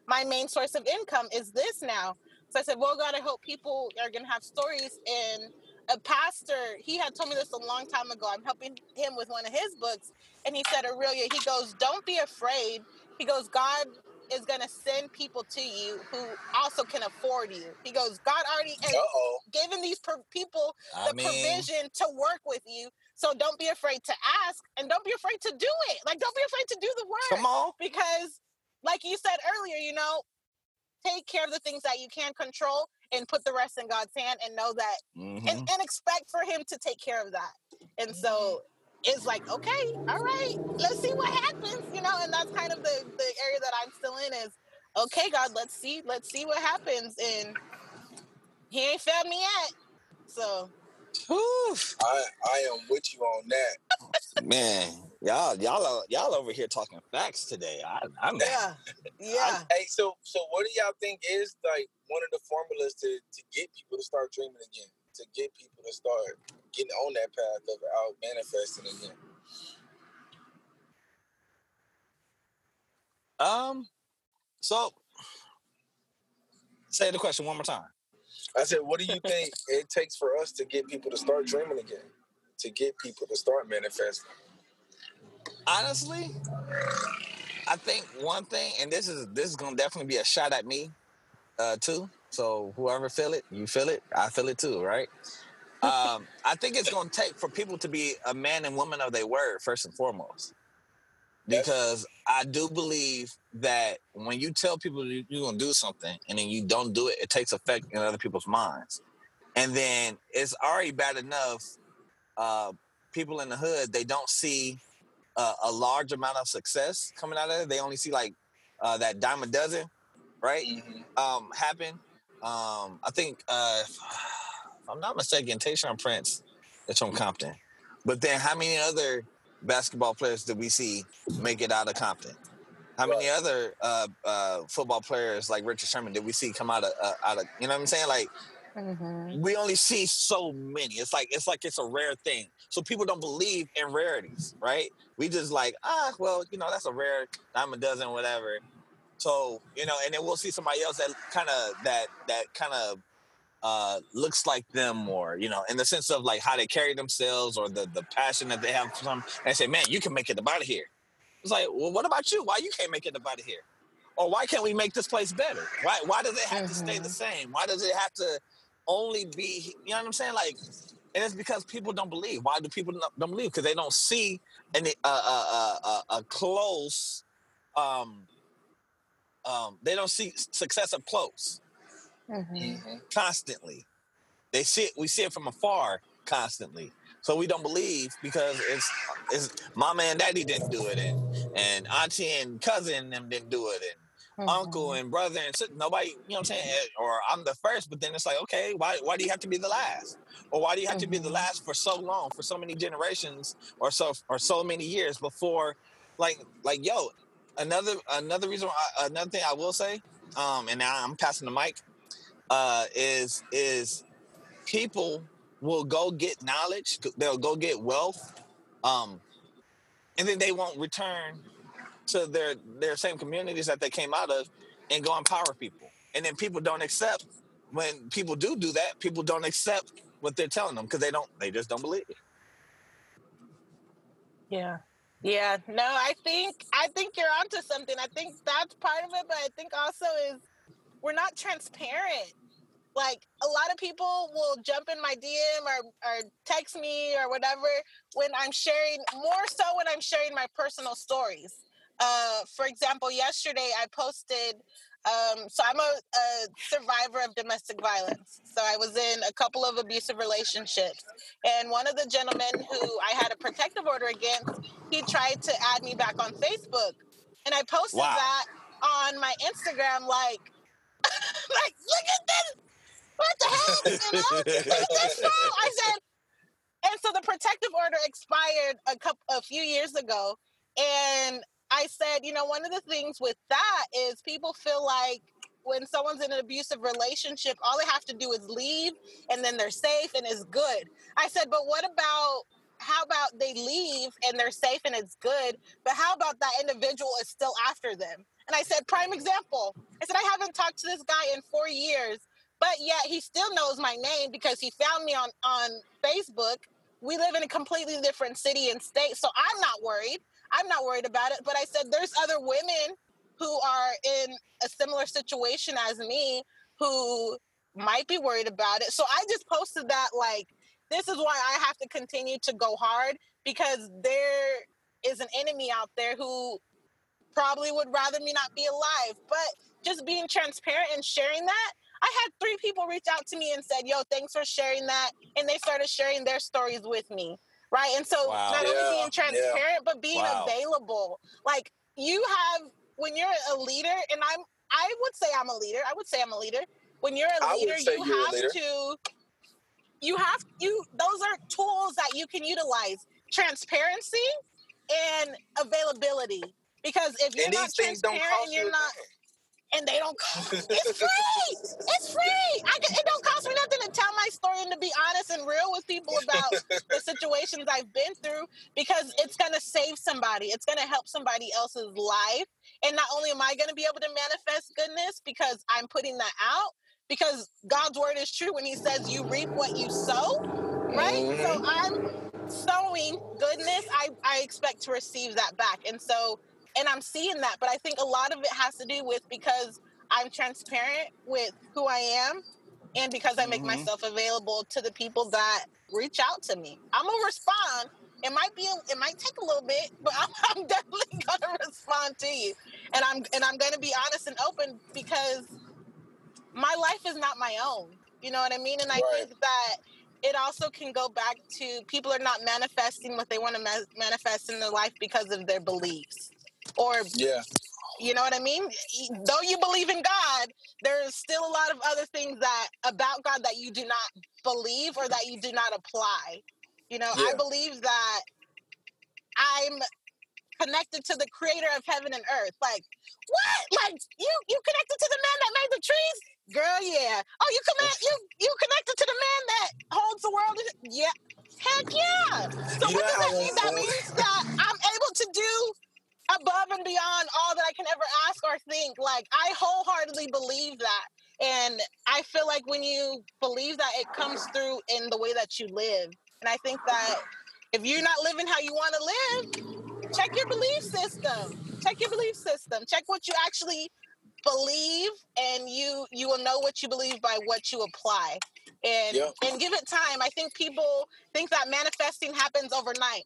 my main source of income is this now. So I said, well, God, I hope people are gonna have stories. And a pastor, he had told me this a long time ago. I'm helping him with one of his books, and he said, Arilia, he goes, don't be afraid. He goes, God is gonna send people to you who also can afford you. He goes, God already has given these per- people I the mean, provision to work with you. So don't be afraid to ask and don't be afraid to do it. Like don't be afraid to do the work. come on. Because like you said earlier, you know, take care of the things that you can control and put the rest in God's hand and know that Mhm. and, and expect for him to take care of that. And so it's like, okay, all right, let's see what happens, you know, and that's kind of the, the area that I'm still in is okay, God, let's see, let's see what happens. And he ain't failed me yet. So Whew. I I am with you on that. Man, y'all, y'all, y'all over here talking facts today. I, I'm yeah, yeah. Hey, so so what do y'all think is like one of the formulas to to get people to start dreaming again? To get people to start getting on that path of out manifesting again. Um, so say the question one more time. I said, what do you think it takes for us to get people to start dreaming again? To get people to start manifesting? Honestly, I think one thing, and this is this is gonna definitely be a shot at me, uh, too. So whoever feel it, you feel it, I feel it too, right? Um, I think it's gonna take for people to be a man and woman of their word first and foremost. Because I do believe that when you tell people you- you're gonna do something and then you don't do it, it takes effect in other people's minds. And then it's already bad enough. Uh, people in the hood they don't see uh, a large amount of success coming out of it. They only see like uh, that dime a dozen, right? Mhm. Um, happen. Um, I think uh, if I'm not mistaken, Tayshaun Prince is from Compton. But then, how many other basketball players did we see make it out of Compton? How many other uh, uh, football players like Richard Sherman did we see come out of uh, out of? You know what I'm saying? Like we only see so many. It's like it's like it's a rare thing. So people don't believe in rarities, right? We just like ah, well, you know, that's a rare dime a dozen, whatever. So you know, and then we'll see somebody else that kind of that that kind of uh looks like them more, you know, in the sense of like how they carry themselves or the the passion that they have for some. And say, man, you can make it up out of here. It's like, well, what about you? Why you can't make it up out of here? Or why can't we make this place better? Why why does it have to stay the same? Why does it have to only be? You know what I'm saying? Like, and it's because people don't believe. Why do people not, don't believe? Because they don't see any uh, uh, uh, uh, a close. Um, um, they don't see success up close Mhm. constantly. They see it. We see it from afar constantly. So we don't believe because it's it's mama and daddy didn't do it, and and auntie and cousin them didn't do it, and uncle and brother and sister. Nobody, you know what I'm saying? Eh, Or I'm the first, but then it's like, okay, why why do you have to be the last? Or why do you have to be the last for so long, for so many generations, or so or so many years before? Like like yo, another another reason why, another thing I will say, um, and now I'm passing the mic, uh, is is people will go get knowledge, they'll go get wealth, um, and then they won't return to their their same communities that they came out of and go empower people. And then people don't accept when people do do that. People don't accept what they're telling them because they don't they just don't believe. Yeah. Yeah. No, I think I think you're onto something. I think that's part of it, but I think also is we're not transparent. Like a lot of people will jump in my DM or, or text me or whatever when I'm sharing more so when I'm sharing my personal stories. Uh, for example, yesterday I posted um, so I'm a, a, survivor of domestic violence. So I was in a couple of abusive relationships, and one of the gentlemen who I had a protective order against, he tried to add me back on Facebook, and I posted Wow. that on my Instagram, like, like look at this, what the hell, you know, look at this fool. I said, and so the protective order expired a couple a few years ago, and I said, you know, one of the things with that is people feel like when someone's in an abusive relationship, all they have to do is leave and then they're safe and it's good. I said, but what about how about they leave and they're safe and it's good, but how about that individual is still after them? And I said, prime example. I said, I haven't talked to this guy in four years, but yet he still knows my name because he found me on, on Facebook. We live in a completely different city and state, so I'm not worried. I'm not worried about it. But I said there's other women who are in a similar situation as me who might be worried about it. So I just posted that like this is why I have to continue to go hard because there is an enemy out there who probably would rather me not be alive. But just being transparent and sharing that, I had three people reach out to me and said, "Yo, thanks for sharing that," and they started sharing their stories with me right? And so Wow. not Yeah, only being yeah. transparent, but being Wow. available. Like you have when you're a leader, and I'm I would say I'm a leader. I would say I'm a leader. When you're a leader, you have leader. to you have you those are tools that you can utilize. Transparency and availability. Because if you're And not transparent you're not and they don't cost it's free. It's free. I, it don't cost me nothing to tell my story and to be honest and real with people about the situations i've been through because it's going to save somebody. It's going to help somebody else's life. And not only am i going to be able to manifest goodness because i'm putting that out because god's word is true when he says you reap what you sow right? So mm-hmm. i'm sowing goodness. I i expect to receive that back. And so and I'm seeing that, but I think a lot of it has to do with because I'm transparent with who I am and because I make Mhm. myself available to the people that reach out to me. I'm gonna respond. It might be it might take a little bit, but I'm, I'm definitely gonna respond to you. And I'm and I'm gonna be honest and open because my life is not my own. You know what I mean? And I Right. think that it also can go back to people are not manifesting what they want to ma- manifest in their life because of their beliefs or Yeah. you know what I mean? Though you believe in God, there's still a lot of other things that about God that you do not believe or that you do not apply. You know, I believe that I'm connected to the creator of heaven and earth. Like, what? Like you you connected to the man that made the trees? Girl, yeah. Oh, you command you you connected to the man that holds the world? Yeah. Heck yeah. So You what does that mean? That means that I'm able to do above and beyond all that I can ever ask or think. Like I wholeheartedly believe that. And I feel like when you believe that it comes through in the way that you live. And I think that if you're not living how you want to live, check your belief system. Check your belief system. Check what you actually believe and you you will know what you believe by what you apply. And Yep. and give it time. I think people think that manifesting happens overnight.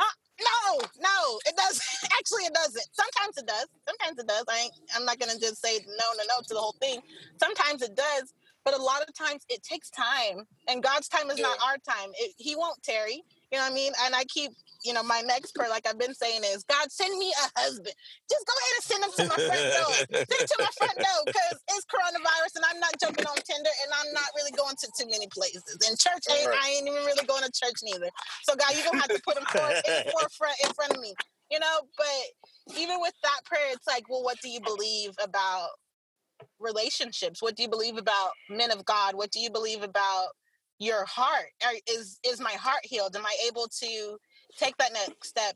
Uh, no, no, it does. Actually, it doesn't. Sometimes it does. Sometimes it does. I ain't, I'm not gonna just say no, no, no to the whole thing. Sometimes it does, but a lot of times it takes time, and God's time is not our time. It, he won't tarry. You know what I mean? And I keep, you know, my next prayer, like I've been saying, is God send me a husband. Just go ahead and send him to my front door. Send him to my front door because it's coronavirus, and I'm not jumping on Tinder, and I'm not really going to too many places. And church ain't, Right. I ain't even really going to church neither. So God, you're gonna have to put him forth in the forefront in front of me. You know, but even with that prayer, it's like, well, what do you believe about relationships? What do you believe about men of God? What do you believe about your heart? Is is my heart healed? Am I able to take that next step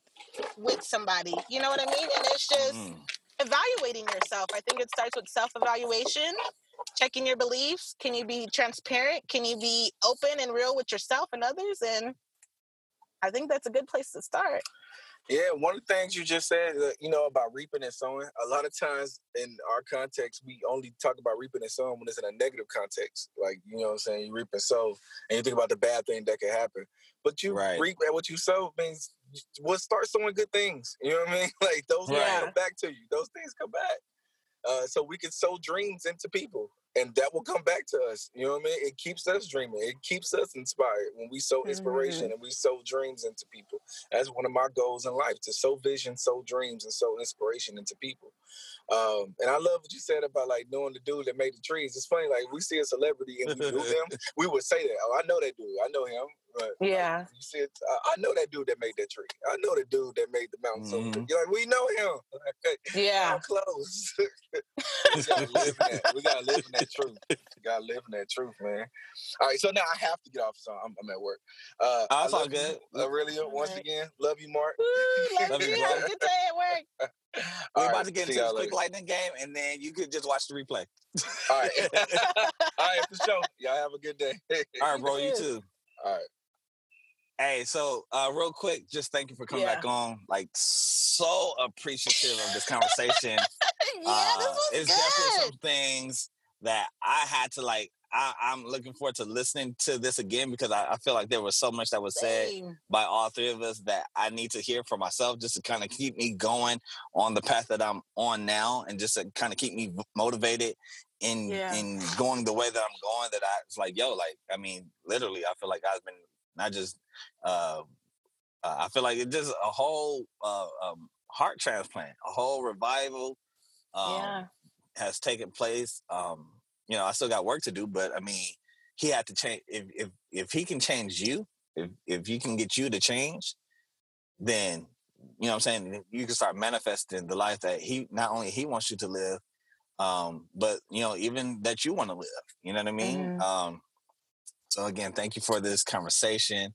with somebody? You know what I mean? And it's just Mm. evaluating yourself. I think it starts with self evaluation, checking your beliefs. Can you be transparent? Can you be open and real with yourself and others? And I think that's a good place to start. Yeah, one of the things you just said, uh, you know, about reaping and sowing. A lot of times in our context, we only talk about reaping and sowing when it's in a negative context. Like, you know what I'm saying? You reap and sow, and you think about the bad thing that could happen. But you Right. reap and what you sow means we'll start sowing good things. You know what I mean? Like, those things come back to you. Those things come back. Uh, so we can sow dreams into people, and that will come back to us. You know what I mean? It keeps us dreaming. It keeps us inspired when we sow inspiration and we sow dreams into people. That's one of my goals in life: to sow vision, sow dreams, and sow inspiration into people. Um, and I love what you said about like knowing the dude that made the trees. It's funny, like we see a celebrity and we knew them, we would say that. Oh, I know that dude. I know him. But like, Yeah. you said, I, I know that dude that made that tree. I know the dude that made the mountain. So Mhm. you're like, we know him. Yeah. How close? we gotta live in that. We gotta live in that truth. We gotta live in that truth, man. All right, so now I have to get off. So I'm, I'm at work. Uh, Oh, I it's all love you, good. Arilia, once Alright. again, love you, Mark. Woo, love Love you, you. Have a good day at work. We're All about right, to get into this y'all quick lightning game, and then you could just watch the replay. All right, all right, for sure. Y'all have a good day. All right, bro. You too. too. All right. Hey, so uh, real quick, just thank you for coming Yeah. back on. Like, so appreciative of this conversation. yeah, this Uh, was it's definitely some things that I had to like. I, I'm looking forward to listening to this again because I, I feel like there was so much that was said Same. by all three of us that I need to hear for myself just to kind of keep me going on the path that I'm on now and just to kind of keep me motivated in Yeah. in going the way that I'm going that I was like yo like I mean literally I feel like I've been not just uh, uh I feel like it's just a whole uh, um, heart transplant a whole revival um, Yeah. has taken place um you know I still got work to do but I mean he had to change if if if he can change you if if he can get you to change then you know what i'm saying you can start manifesting the life that he not only he wants you to live um but you know even that you want to live you know what i mean Mhm. um so again thank you for this conversation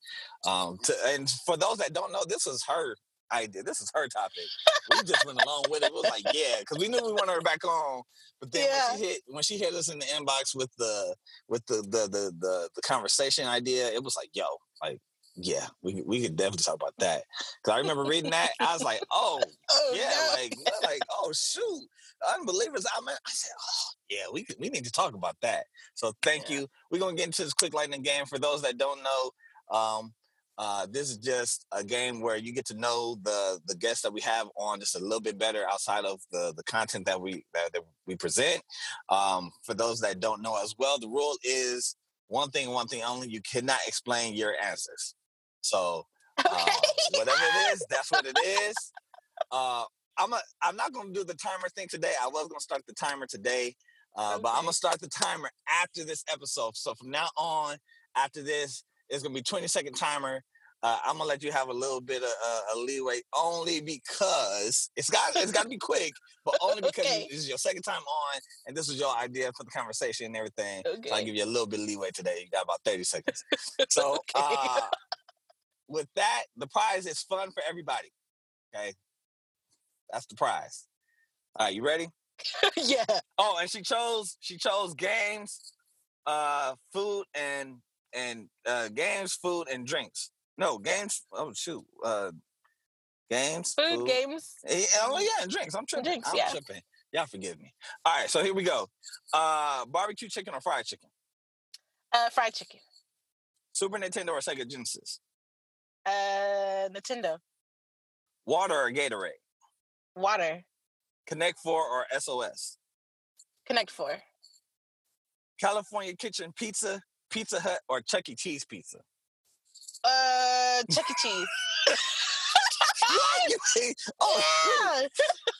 um to, and for those that don't know this was her idea this is her topic we just went along with it it was like yeah because we knew we wanted her back on but then when she hit when she hit us in the inbox with the with the the the the, the conversation idea it was like yo like yeah, we we could definitely talk about that. Cause I remember reading that, I was like, oh Oh, yeah, no. like like oh shoot, unbelievers. I mean, I said, oh yeah, we we need to talk about that. So thank Yeah. you. We're gonna get into this quick lightning game. For those that don't know, um, uh, this is just a game where you get to know the the guests that we have on just a little bit better outside of the the content that we that, that we present. Um, for those that don't know as well, the rule is one thing, one thing only. You cannot explain your answers. So uh, whatever it is, that's what it is. Uh, I'm a, I'm not gonna do the timer thing today. I was gonna start the timer today, uh, but I'm gonna start the timer after this episode. So from now on, after this, it's gonna be 20 second timer. Uh, I'm gonna let you have a little bit of uh, a leeway, only because it's got it's got to be quick, but only because Okay. this is your second time on, and this was your idea for the conversation and everything. So I Okay. give you a little bit of leeway today. You got about 30 seconds. So Okay. uh, with that, the prize is fun for everybody. Okay. That's the prize. All right, you ready? yeah. Oh, and she chose she chose games, uh, food and and uh games, food and drinks. No, games. Oh shoot. Uh games, Food, games. Eh, Oh yeah, and drinks. I'm tripping. Drinks, I'm yeah. tripping. Y'all forgive me. All right, so here we go. Uh barbecue chicken or fried chicken? Uh, fried chicken. Super Nintendo or Sega Genesis? Uh, Nintendo. Water or Gatorade? Water. Connect Four or SOS? Connect Four. California Kitchen Pizza, Pizza Hut, or Chuck E. Cheese Pizza? Uh, Chuck E. Cheese. Oh, yeah.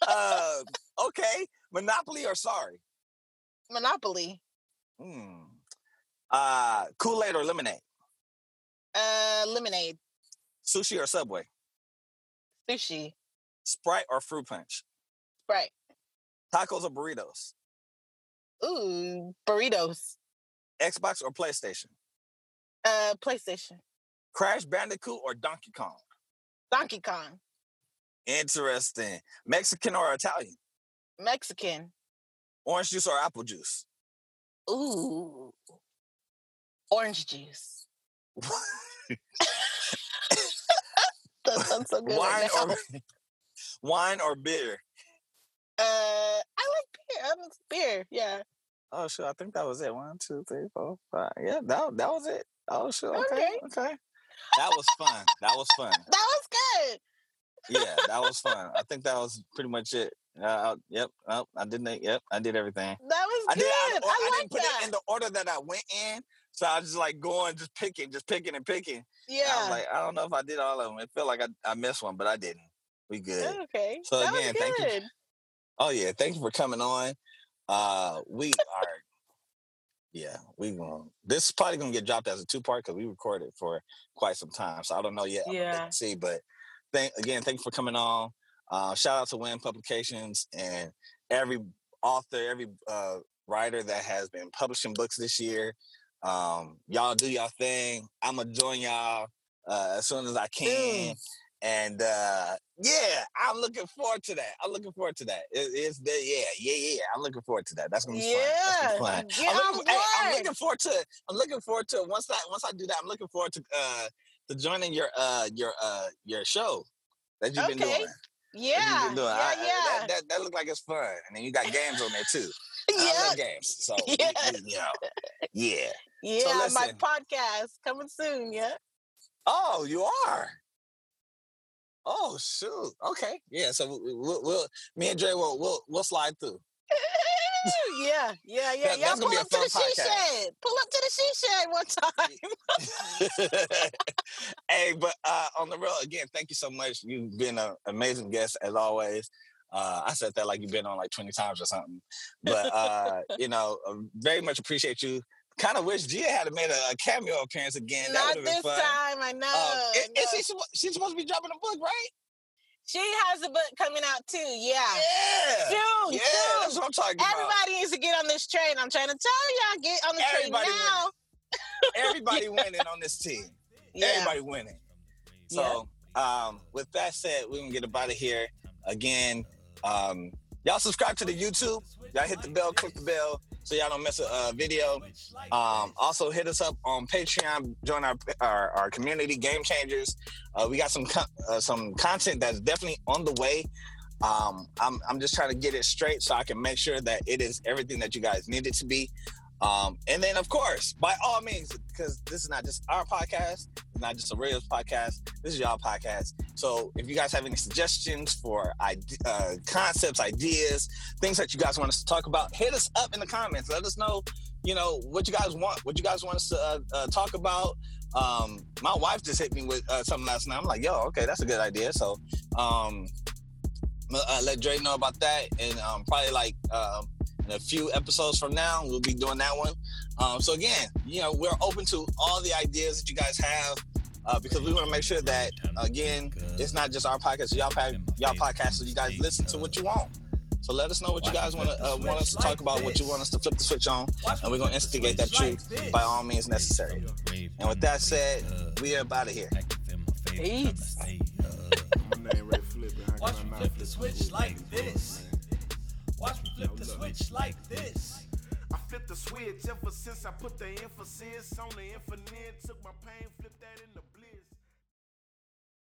uh, okay. Monopoly or Sorry? Monopoly. Hmm. Uh, Kool Aid or lemonade? Uh, lemonade. Sushi or Subway? Sushi. Sprite or fruit punch? Sprite. Tacos or burritos? Ooh, burritos. Xbox or PlayStation? Uh, PlayStation. Crash Bandicoot or Donkey Kong? Donkey Kong. Interesting. Mexican or Italian? Mexican. Orange juice or apple juice? Ooh. Orange juice. That sounds so good. wine right or wine or beer? Uh, I like beer. I'm beer. Yeah. Oh sure, I think that was it. One, two, three, four, five. Yeah, that that was it. Oh sure, okay, Okay. okay. That was fun. That was fun. That was good. Yeah, that was fun. I think that was pretty much it. Uh, uh, yep, oh, I did it. Yep, I did everything. That was I good. did. I, I, I like didn't put that. it in the order that I went in, so I was just like going, just picking, just picking and picking. And yeah. I was like, I don't know if I did all of them. It felt like I, I missed one, but I didn't. We good. okay. So that again, was thank you. Oh yeah, thank you for coming on. Uh, we are. Yeah, we going This is probably gonna get dropped as a two part because we recorded for quite some time. So I don't know yet. Yeah. see, but thank again, thank you for coming on. Uh, shout out to Winn Publications and every author, every uh, writer that has been publishing books this year. Um, y'all do y'all thing. I'm gonna join y'all uh, as soon as I can. And uh, yeah, I'm looking forward to that. I'm looking forward to that. It, it's the yeah, yeah, yeah. I'm looking forward to that. That's gonna be fun. That's Yeah. gonna be fun. I'm looking, hey, I'm looking forward to. I'm looking forward to once I once I do that. I'm looking forward to uh to joining your uh your uh your show that you've been doing. Yeah. that been doing. Yeah. I- I- yeah. that, that that look like it's fun, and then you got games on there too. I yeah. love games, so Yeah. we- you know, yeah. Yeah. my listen. podcast coming soon. Yeah. Oh, you are. Oh shoot. Okay. Yeah. So we- we'll, we'll me and Dre will we'll we'll slide through. yeah. Yeah. Yeah. That- Y'all pull up to the fun she podcast. shed. Pull up to the she shed one time. hey, but uh, on the road again, thank you so much. You've been an amazing guest as always. Uh, I said that like you've been on like 20 times or something. But uh, you know, uh, very much appreciate you. Kind of wish Gia had made a, a cameo appearance again. Not this fun. time. I know. Um, I is- is she she's supposed to be dropping a book, right? She has a book coming out too. Yeah. Yeah. Soon. Yeah, soon. that's what I'm talking about. Everybody needs to get on this train. I'm trying to tell y'all, get on the Everybody train now. Everybody winning on this team. Yeah. Everybody winning. So, um, with that said, we're gonna get up out of here. Again, um, y'all subscribe to the YouTube. Y'all hit the bell, click the bell, so y'all don't miss a uh, video. Um, also hit us up on Patreon. Join our our, our community, Game Changers. Uh, we got some uh, some content that's definitely on the way. Um, I'm I'm just trying to get it straight so I can make sure that it is everything that you guys need it to be. Um, and then, of course, by all means, because this is not just our podcast, it's not just a Rails podcast, this is y'all podcast. So if you guys have any suggestions for uh, concepts, ideas, things that you guys want us to talk about, hit us up in the comments. Let us know, you know, what you guys want, what you guys want us to uh, uh, talk about. Um, my wife just hit me with uh, something last night. I'm like, yo, okay, that's a good idea. So um, uh, let Dre know about that. And um, probably like um, in a few episodes from now, we'll be doing that one. Um, so again, you know, we're open to all the ideas that you guys have uh, because we want to make sure that again, it's not just our podcast, y'all pa- y'all podcast, so you guys listen to what you want. So let us know what you guys want to uh, want us to talk about, what you want us to flip the switch on, and we're gonna instigate that truth by all means necessary. And with that said, we are out of here. Peace. My name Ray Flip. and I got Watch me flip the switch like this. Watch me flip the switch like this. I flipped the switch ever since I put the emphasis on the infinite. Took my pain, flipped that into bliss.